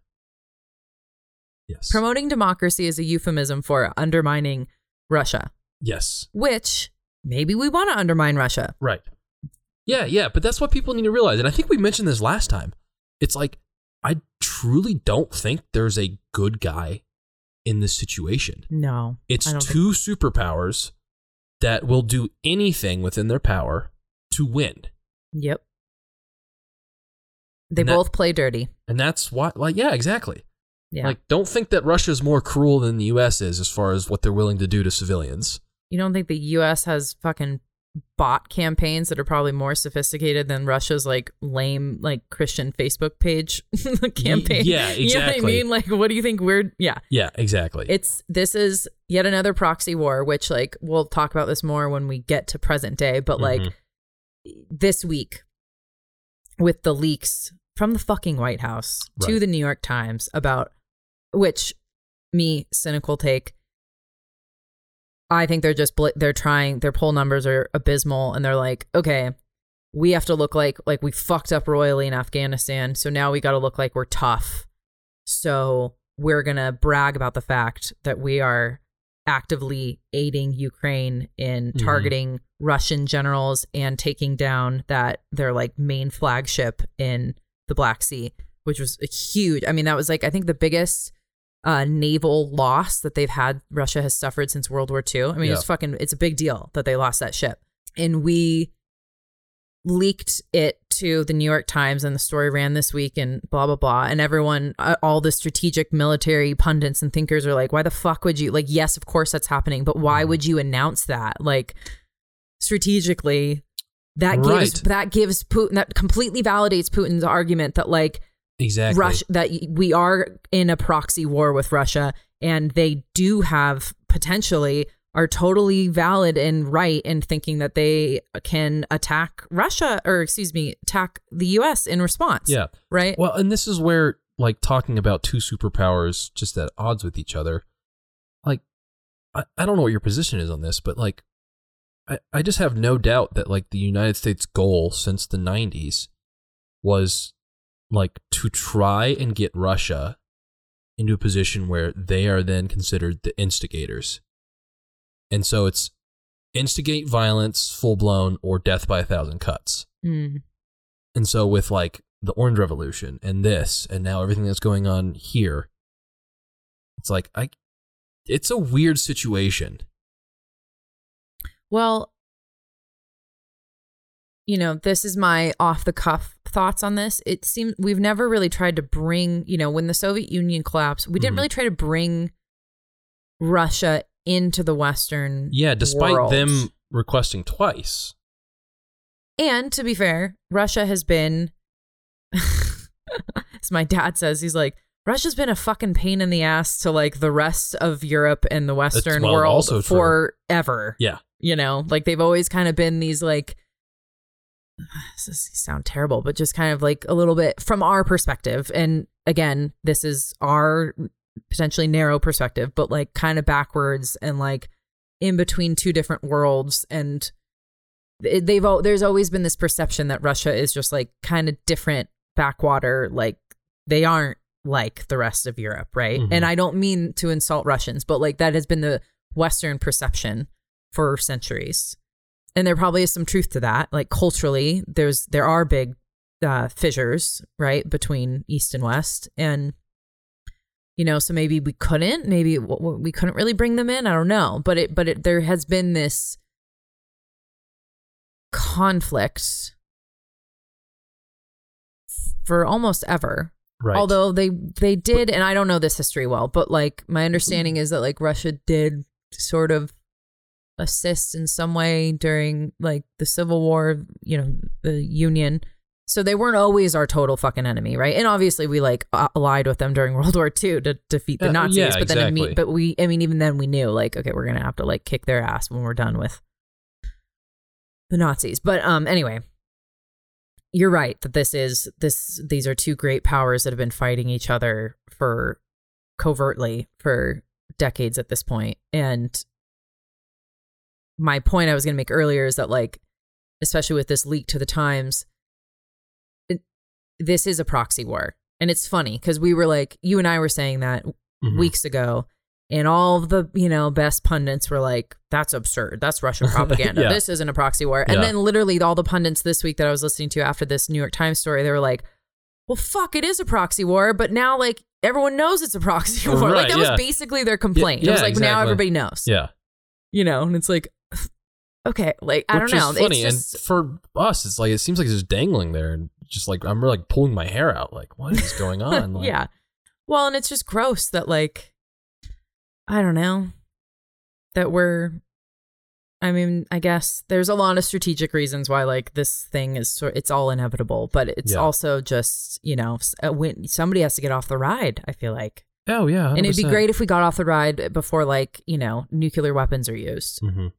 Yes. Promoting democracy is a euphemism for undermining Russia, yes. which maybe we want to undermine Russia. Right. Yeah, yeah, but that's what people need to realize. And I think we mentioned this last time. It's like, I truly don't think there's a good guy in this situation. No, It's two superpowers that will do anything within their power to win. Yep. They And that- both play dirty. And that's why, like, yeah, exactly. Yeah. Like, don't think that Russia's more cruel than the US is as far as what they're willing to do to civilians. you don't think the U.S. has fucking bot campaigns that are probably more sophisticated than Russia's like lame like Christian Facebook page campaign? yeah, You know what I mean? Like, what do you think we're? Yeah. Yeah, exactly. It's this is yet another proxy war, which like we'll talk about this more when we get to present day. But like Mhm. this week, with the leaks from the fucking White House to the New York Times about which me cynical take. I think they're just bl- they're trying their poll numbers are abysmal and they're like okay we have to look like like we fucked up royally in Afghanistan so now we got to look like we're tough so we're going to brag about the fact that we are actively aiding Ukraine in Mhm. targeting Russian generals and taking down that their like main flagship in the Black Sea, which was a huge. I mean, that was like I think the biggest uh, naval loss that they've had. Russia has suffered since World War II. I mean, it's fucking. It's a big deal that they lost that ship, and we leaked it to the New York Times and the story ran this week and blah blah blah and everyone uh, all the strategic military pundits and thinkers are like why the fuck would you like yes of course that's happening but why Mhm. would you announce that like strategically that gives Right. that gives Putin that completely validates Putin's argument that like exactly. Russia that we are in a proxy war with Russia and they do have potentially are totally valid and right in thinking that they can attack Russia or excuse me attack the US in response. Yeah. Right? Well, and this is where like talking about two superpowers just at odds with each other. Like I, I don't know what your position is on this, but like I, I just have no doubt that like the United States goal since the 90s was like to try and get Russia into a position where they are then considered the instigators. And so it's instigate violence, full blown, or death by a thousand cuts. Mm. And so with like the Orange Revolution and this, and now everything that's going on here, it's like I, it's a weird situation. Well, you know, this is my off the cuff thoughts on this. It seems we've never really tried to bring, you know, when the Soviet Union collapsed, we didn't Mhm. really try to bring Russia into the Western. Yeah, despite world. them requesting twice. And to be fair, Russia has been, as my dad says, he's like, Russia's been a fucking pain in the ass to like the rest of Europe and the Western well, world also true. forever. Yeah. You know, like they've always kind of been these like, this is- sound terrible, but just kind of like a little bit from our perspective. And again, this is our potentially narrow perspective, but like kind of backwards and like in between two different worlds. And they've all, there's always been this perception that Russia is just like kind of different backwater, like they aren't like the rest of Europe, right? Mhm. And I don't mean to insult Russians, but like that has been the Western perception for centuries. And there probably is some truth to that. Like culturally, there's there are big uh, fissures, right, between East and West, and you know, so maybe we couldn't, maybe we couldn't really bring them in. I don't know, but it, but it, there has been this conflict for almost ever. Right. Although they they did, and I don't know this history well, but like my understanding is that like Russia did sort of assist in some way during like the Civil War, you know, the Union. So they weren't always our total fucking enemy, right? And obviously we like allied with them during World War II to defeat the Uh, Nazis. yeah, but then, exactly. imme- but we, I mean, even then we knew like, okay, we're gonna have to like kick their ass when we're done with the Nazis. But um, anyway, you're right that this is this these are two great powers that have been fighting each other for covertly for decades at this point and my point i was going to make earlier is that like especially with this leak to the times it, this is a proxy war and it's funny because we were like you and i were saying that Mhm. weeks ago and all the you know best pundits were like that's absurd that's russian propaganda Yeah. this isn't a proxy war and Yeah. then literally all the pundits this week that i was listening to after this new york times story they were like well fuck it is a proxy war but now like everyone knows it's a proxy war Right, like that yeah. was basically their complaint it was like now everybody knows Yeah. you know and it's like okay like i Which don't know is funny. it's just, funny. and for us, it's like it seems like it's just dangling there, and just like I'm really like pulling my hair out. Like, what is going on? Like, yeah well and it's just gross that like i don't know that we're i mean i guess there's a lot of strategic reasons why like this thing is sort it's all inevitable but it's Yeah. also just you know uh, when somebody has to get off the ride i feel like Oh yeah. and it'd be great if we got off the ride before like you know nuclear weapons are used Mhm.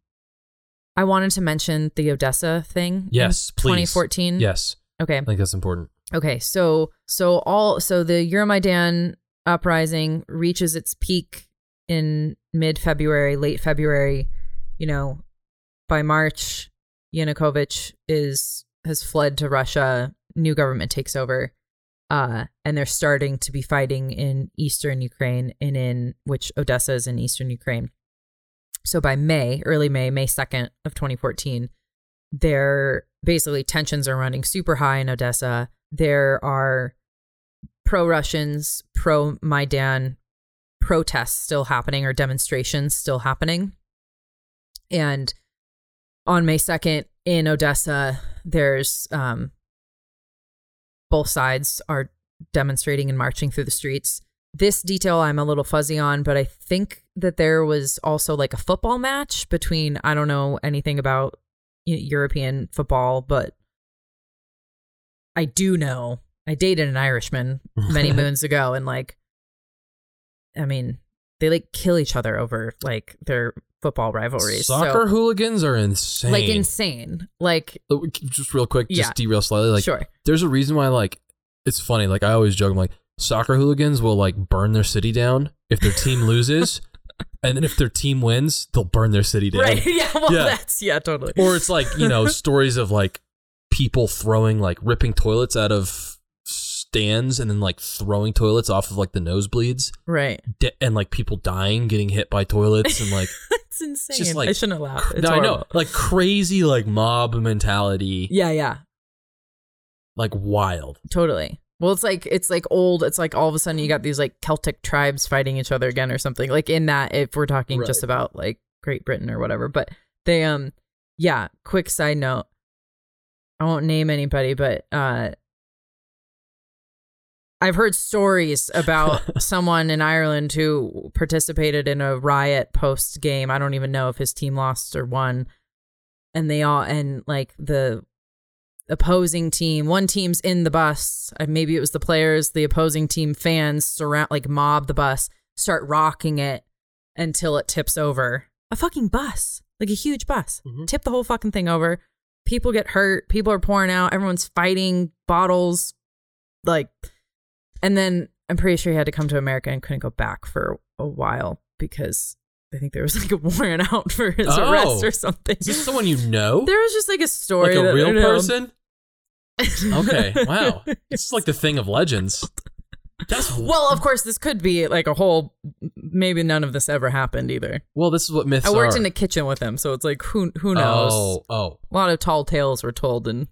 I wanted to mention the odessa thing in Yes, please. 2014 Yes, okay I think that's important. Okay, so so all so the Euromaidan uprising reaches its peak in mid February, late February. You know, by March, Yanukovych is has fled to Russia. New government takes over, uh, and they're starting to be fighting in eastern Ukraine and in which Odessa is in eastern Ukraine. So by May, early May, May second of 2014, there basically tensions are running super high in Odessa. There are pro Russians, pro Maidan protests still happening or demonstrations still happening. And on May 2nd in Odessa, there's um, both sides are demonstrating and marching through the streets. This detail I'm a little fuzzy on, but I think that there was also like a football match between, I don't know anything about European football, but I do know I dated an Irishman many moons ago, and like, I mean, they like kill each other over like their football rivalries. So- Soccer hooligans are insane. like insane. Like, Uh, Just real quick, just Yeah. derail slightly. Like, sure, there's a reason why. Like, it's funny. Like, I always joke. I'm like, soccer hooligans will like burn their city down if their team loses, and then if their team wins, they'll burn their city down. right? Yeah, well, Yeah. that's yeah, totally. Or it's like you know stories of like people throwing like ripping toilets out of stands and then like throwing toilets off of like the nosebleeds Right. di- and like people dying, getting hit by toilets and like It's insane. just like I shouldn't laugh. It's no, I know like crazy like mob mentality, Yeah, yeah. like wild. Totally. Well, it's like it's like old. It's like all of a sudden you got these like Celtic tribes fighting each other again or something. Like in that, if we're talking just about like Great Britain or whatever. But they um yeah. Quick side note. I won't name anybody, but uh, I've heard stories about someone in Ireland who participated in a riot post game. I don't even know if his team lost or won. And they all and like the opposing team, one team's in the bus. uh, Maybe it was the players, the opposing team fans surround like mob the bus, start rocking it until it tips over. A fucking bus, like a huge bus, Mhm. tip the whole fucking thing over. People get hurt. People are pouring out. Everyone's fighting bottles, like, and then I'm pretty sure he had to come to America and couldn't go back for a while because I think there was like a warrant out for his Oh. arrest or something. Is this someone you know? There was just like a story, like a that- real I don't know. person? Okay, wow. This is like the thing of legends. That's Well, of course, this could be like a whole. Maybe none of this ever happened either. well, this is what myths I worked are. in a kitchen with him, so it's like who who knows. Oh, oh. A lot of tall tales were told, and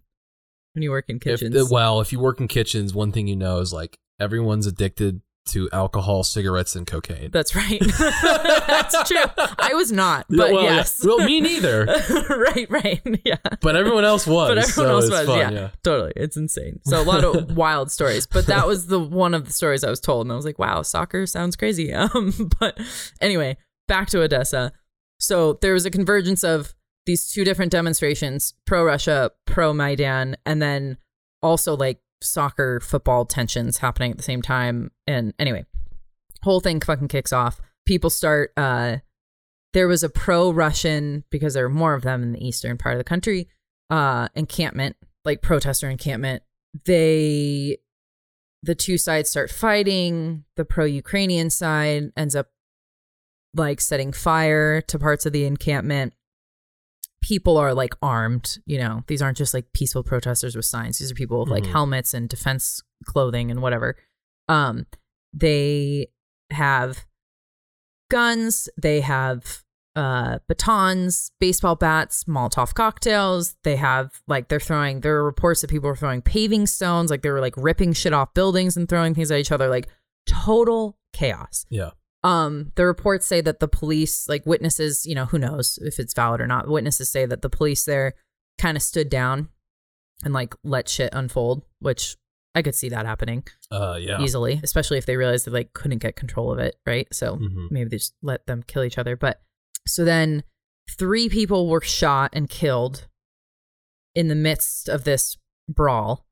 when you work in If, kitchens, well, if you work in kitchens, one thing you know is like everyone's addicted to alcohol, cigarettes, and cocaine. that's right. that's true. I was not, but well, yeah. yes. Well, me neither. right, right, yeah. But everyone else was. but everyone so else was, fun, yeah, yeah. totally. It's insane. So a lot of wild stories, but that was the one of the stories I was told, and I was like, "Wow, soccer sounds crazy." Um, but anyway, back to Odessa. So there was a convergence of these two different demonstrations: pro Russia, pro Maidan, and then also like soccer, football tensions happening at the same time. And anyway, whole thing fucking kicks off. People start. uh There was a pro Russian because there are more of them in the eastern part of the country uh encampment like protester encampment they the two sides start fighting the pro-ukrainian side ends up like setting fire to parts of the encampment people are like armed you know? These aren't just like peaceful protesters with signs. These are people with like Mhm. helmets and defense clothing and whatever. Um they have guns. They have uh batons baseball bats molotov cocktails. They have like they're throwing there are reports that people were throwing paving stones. Like they were like ripping shit off buildings and throwing things at each other. Like total chaos. Yeah. Um the reports say that the police like witnesses you know who knows if it's valid or not witnesses say that the police there kind of stood down and like let shit unfold which i could see that happening Uh, yeah. easily especially if they realized they like couldn't get control of it right so Mhm. maybe they just let them kill each other but so then three people were shot and killed in the midst of this brawl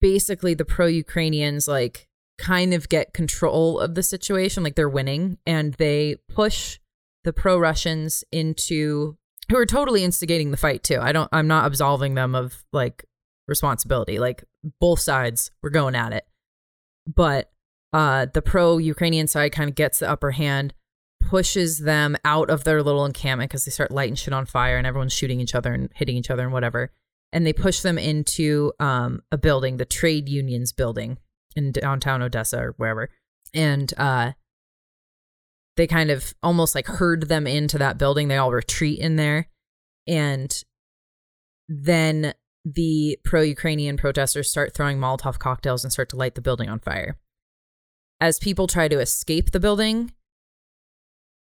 basically the pro-ukrainians like kind of get control of the situation like they're winning and they push the pro-russians into who are totally instigating the fight too. I don't i'm not absolving them of like responsibility. Like both sides were going at it. But uh the pro-ukrainian side kind of gets the upper hand pushes them out of their little encampment because they start lighting shit on fire and everyone's shooting each other and hitting each other and whatever. And they push them into um, a building, the trade unions building in downtown Odessa or wherever. And uh, they kind of almost like herd them into that building. They all retreat in there. And then the pro Ukrainian protesters start throwing Molotov cocktails and start to light the building on fire. As people try to escape the building,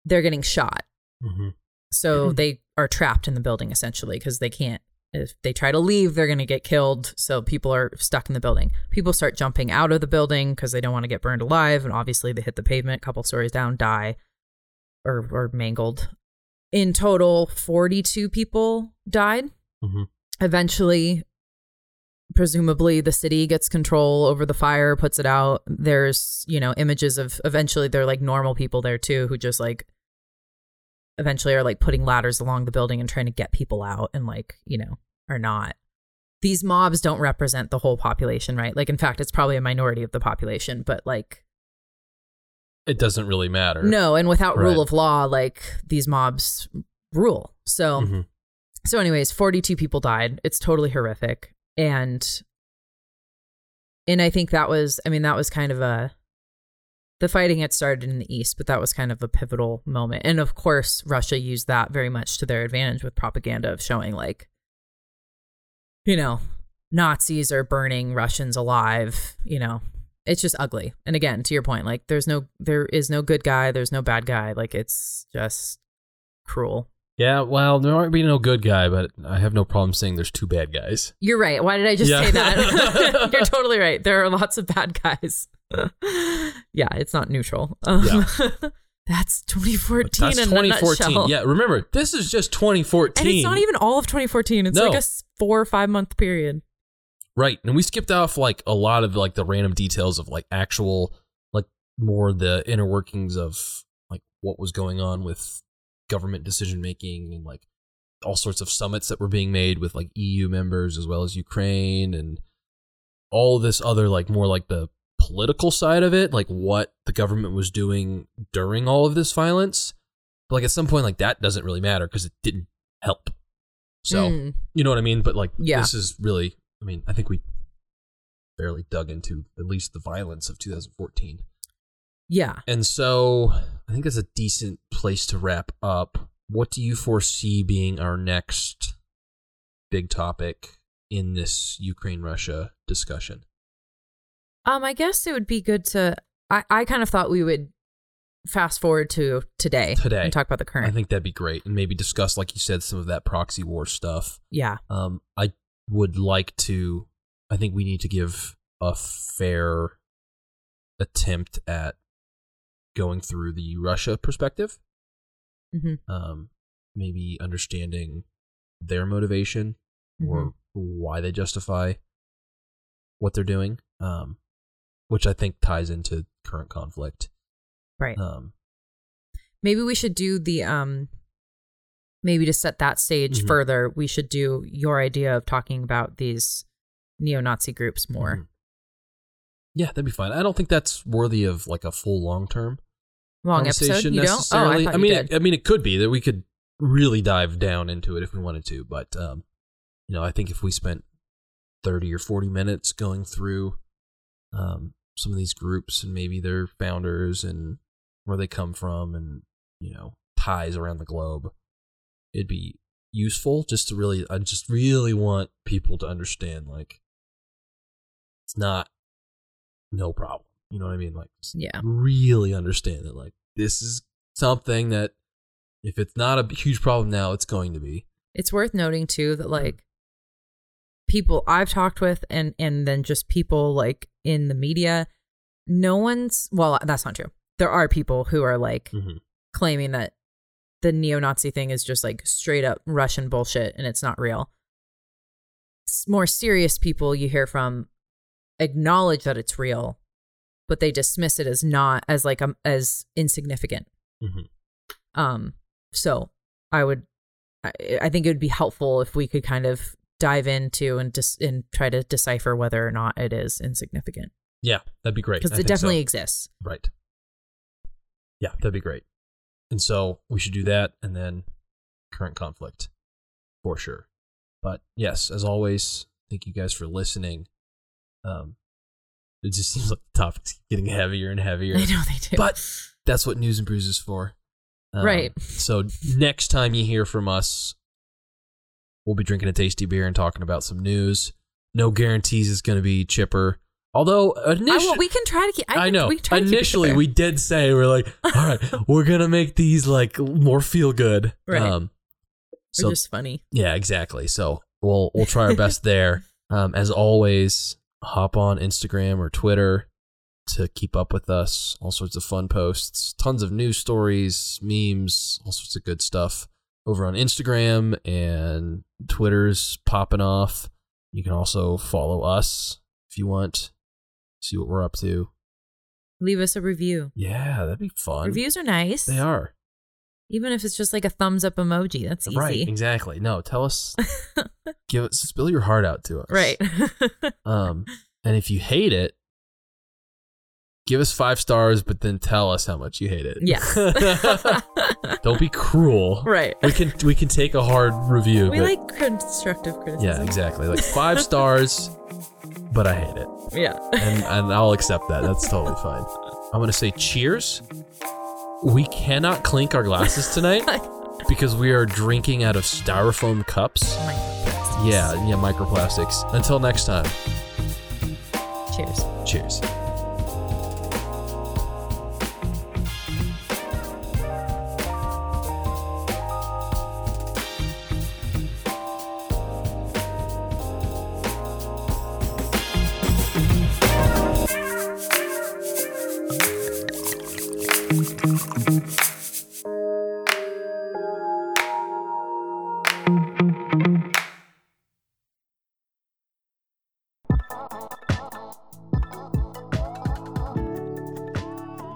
they're getting shot. Mhm. So they are trapped in the building essentially because they can't. If they try to leave, they're going to get killed. So people are stuck in the building. People start jumping out of the building because they don't want to get burned alive. And obviously, they hit the pavement, a couple stories down, die or, or mangled. In total, 42 people died. Mhm. Eventually, presumably, the city gets control over the fire, puts it out. There's, you know, images of eventually, they're like normal people there too who just like eventually are like putting ladders along the building and trying to get people out and like you know are not these mobs don't represent the whole population right like in fact it's probably a minority of the population but like It doesn't really matter. no and without Right. rule of law like these mobs rule so Mhm. so anyways 42 people died it's totally horrific and and I think that was, I mean, that was kind of a, the fighting had started in the east, but that was kind of a pivotal moment. And of course, Russia used that very much to their advantage with propaganda of showing like, you know, Nazis are burning Russians alive, you know. It's just ugly. And again, to your point, like there's no there is no good guy, there's no bad guy. Like it's just cruel. Yeah, well, there might be no good guy, but I have no problem saying there's two bad guys. You're right. Why did I just Yeah. say that? You're totally right. There are lots of bad guys. yeah, it's not neutral. Um, that's 2014 That's 2014. nutshell. Yeah, remember, this is just 2014. And it's not even all of 2014. It's No. like a four or five month period. Right. And we skipped off like a lot of like the random details of like actual like more the inner workings of like what was going on with government decision making and like all sorts of summits that were being made with like EU members as well as Ukraine and all this other like more like the political side of it, like what the government was doing during all of this violence. But like at some point like that doesn't really matter because it didn't help. So Mm. you know what I mean? But like, Yeah. this is really, I mean, I think we barely dug into at least the violence of 2014. Yeah. And so I think that's a decent place to wrap up. What do you foresee being our next big topic in this Ukraine Russia discussion? Um, I guess it would be good to. I, I kind of thought we would fast forward to today. Today. And talk about the current. I think that'd be great. And maybe discuss, like you said, some of that proxy war stuff. yeah. Um, I would like to. I think we need to give a fair attempt at going through the Russia perspective. hmm Um, maybe understanding their motivation or why they justify what they're doing. Um, which I think ties into current conflict. Right. Um, maybe we should do the um maybe to set that stage Mhm. further we should do your idea of talking about these neo-nazi groups more mhm. Yeah, that'd be fine. I don't think that's worthy of like a full long term long episode conversation you don't oh i you mean. It, I mean, it could be that we could really dive down into it if we wanted to, but um, you know, I think if we spent thirty or forty minutes going through um some of these groups and maybe their founders and where they come from and you know ties around the globe, it'd be useful just to really. I just really want people to understand like it's not no problem. You know what I mean? Like yeah really understand that like this is something that if it's not a huge problem now, it's going to be. it's worth noting too that like people i've talked with and and then just people like in the media no one's well that's not true there are people who are like Mhm. claiming that the neo-nazi thing is just like straight up russian bullshit and it's not real more serious people you hear from acknowledge that it's real but they dismiss it as not as like um as insignificant Mhm. um so i would I, I think it would be helpful if we could kind of dive into and just and try to decipher whether or not it is insignificant Yeah, that'd be great. because it think so. definitely exists right. Yeah, that'd be great. And so we should do that, and then current conflict for sure. But yes, as always, thank you guys for listening. Um, it just seems like the topics getting heavier and heavier. i know they do But that's what News and Brews is for. Um, Right. So next time you hear from us, we'll be drinking a tasty beer and talking about some news. No guarantees it's going to be chipper. Although initially, well, we can try to keep I, I, know we can try to keep it initially we did say we're like, all right, we're gonna make these like more feel good. Right. Um, so just funny yeah, exactly. So we'll we'll try our best there. Um, as always, hop on Instagram or Twitter to keep up with us. All sorts of fun posts, tons of news stories, memes, all sorts of good stuff over on Instagram and Twitter's popping off. You can also follow us if you want. See what we're up to. leave us a review Yeah, that'd be fun. reviews are nice They are. even if it's just like a thumbs up emoji that's easy Right, exactly. No, tell us give us spill your heart out to us. right Um, and if you hate it, give us five stars, but then tell us how much you hate it. yes Don't be cruel. right We can we can take a hard review. we but like constructive criticism yeah, exactly. Like five stars, but I hate it. Yeah. and, and I'll accept that. That's totally fine. I'm gonna say cheers. We cannot clink our glasses tonight because we are drinking out of styrofoam cups. Yeah, yeah, microplastics. Until next time, Cheers. cheers.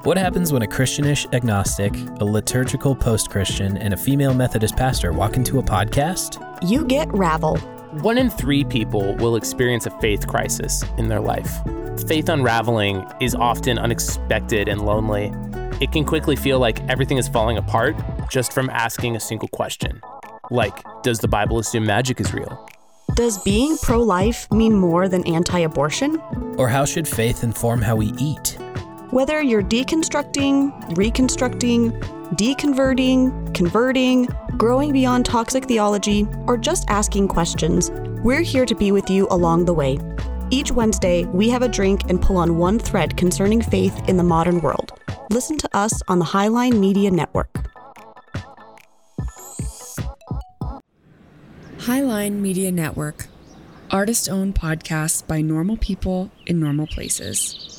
What happens when a Christianish agnostic, a liturgical post Christian, and a female Methodist pastor walk into a podcast? You get Ravel. One in three people will experience a faith crisis in their life. Faith unraveling is often unexpected and lonely. It can quickly feel like everything is falling apart just from asking a single question. Like, does the Bible assume magic is real? Does being pro life mean more than anti abortion? Or how should faith inform how we eat? Whether you're deconstructing, reconstructing, deconverting, converting, growing beyond toxic theology, or just asking questions, we're here to be with you along the way. Each Wednesday, we have a drink and pull on one thread concerning faith in the modern world. Listen to us on the Highline Media Network. Highline Media Network. Artist owned podcasts by normal people in normal places.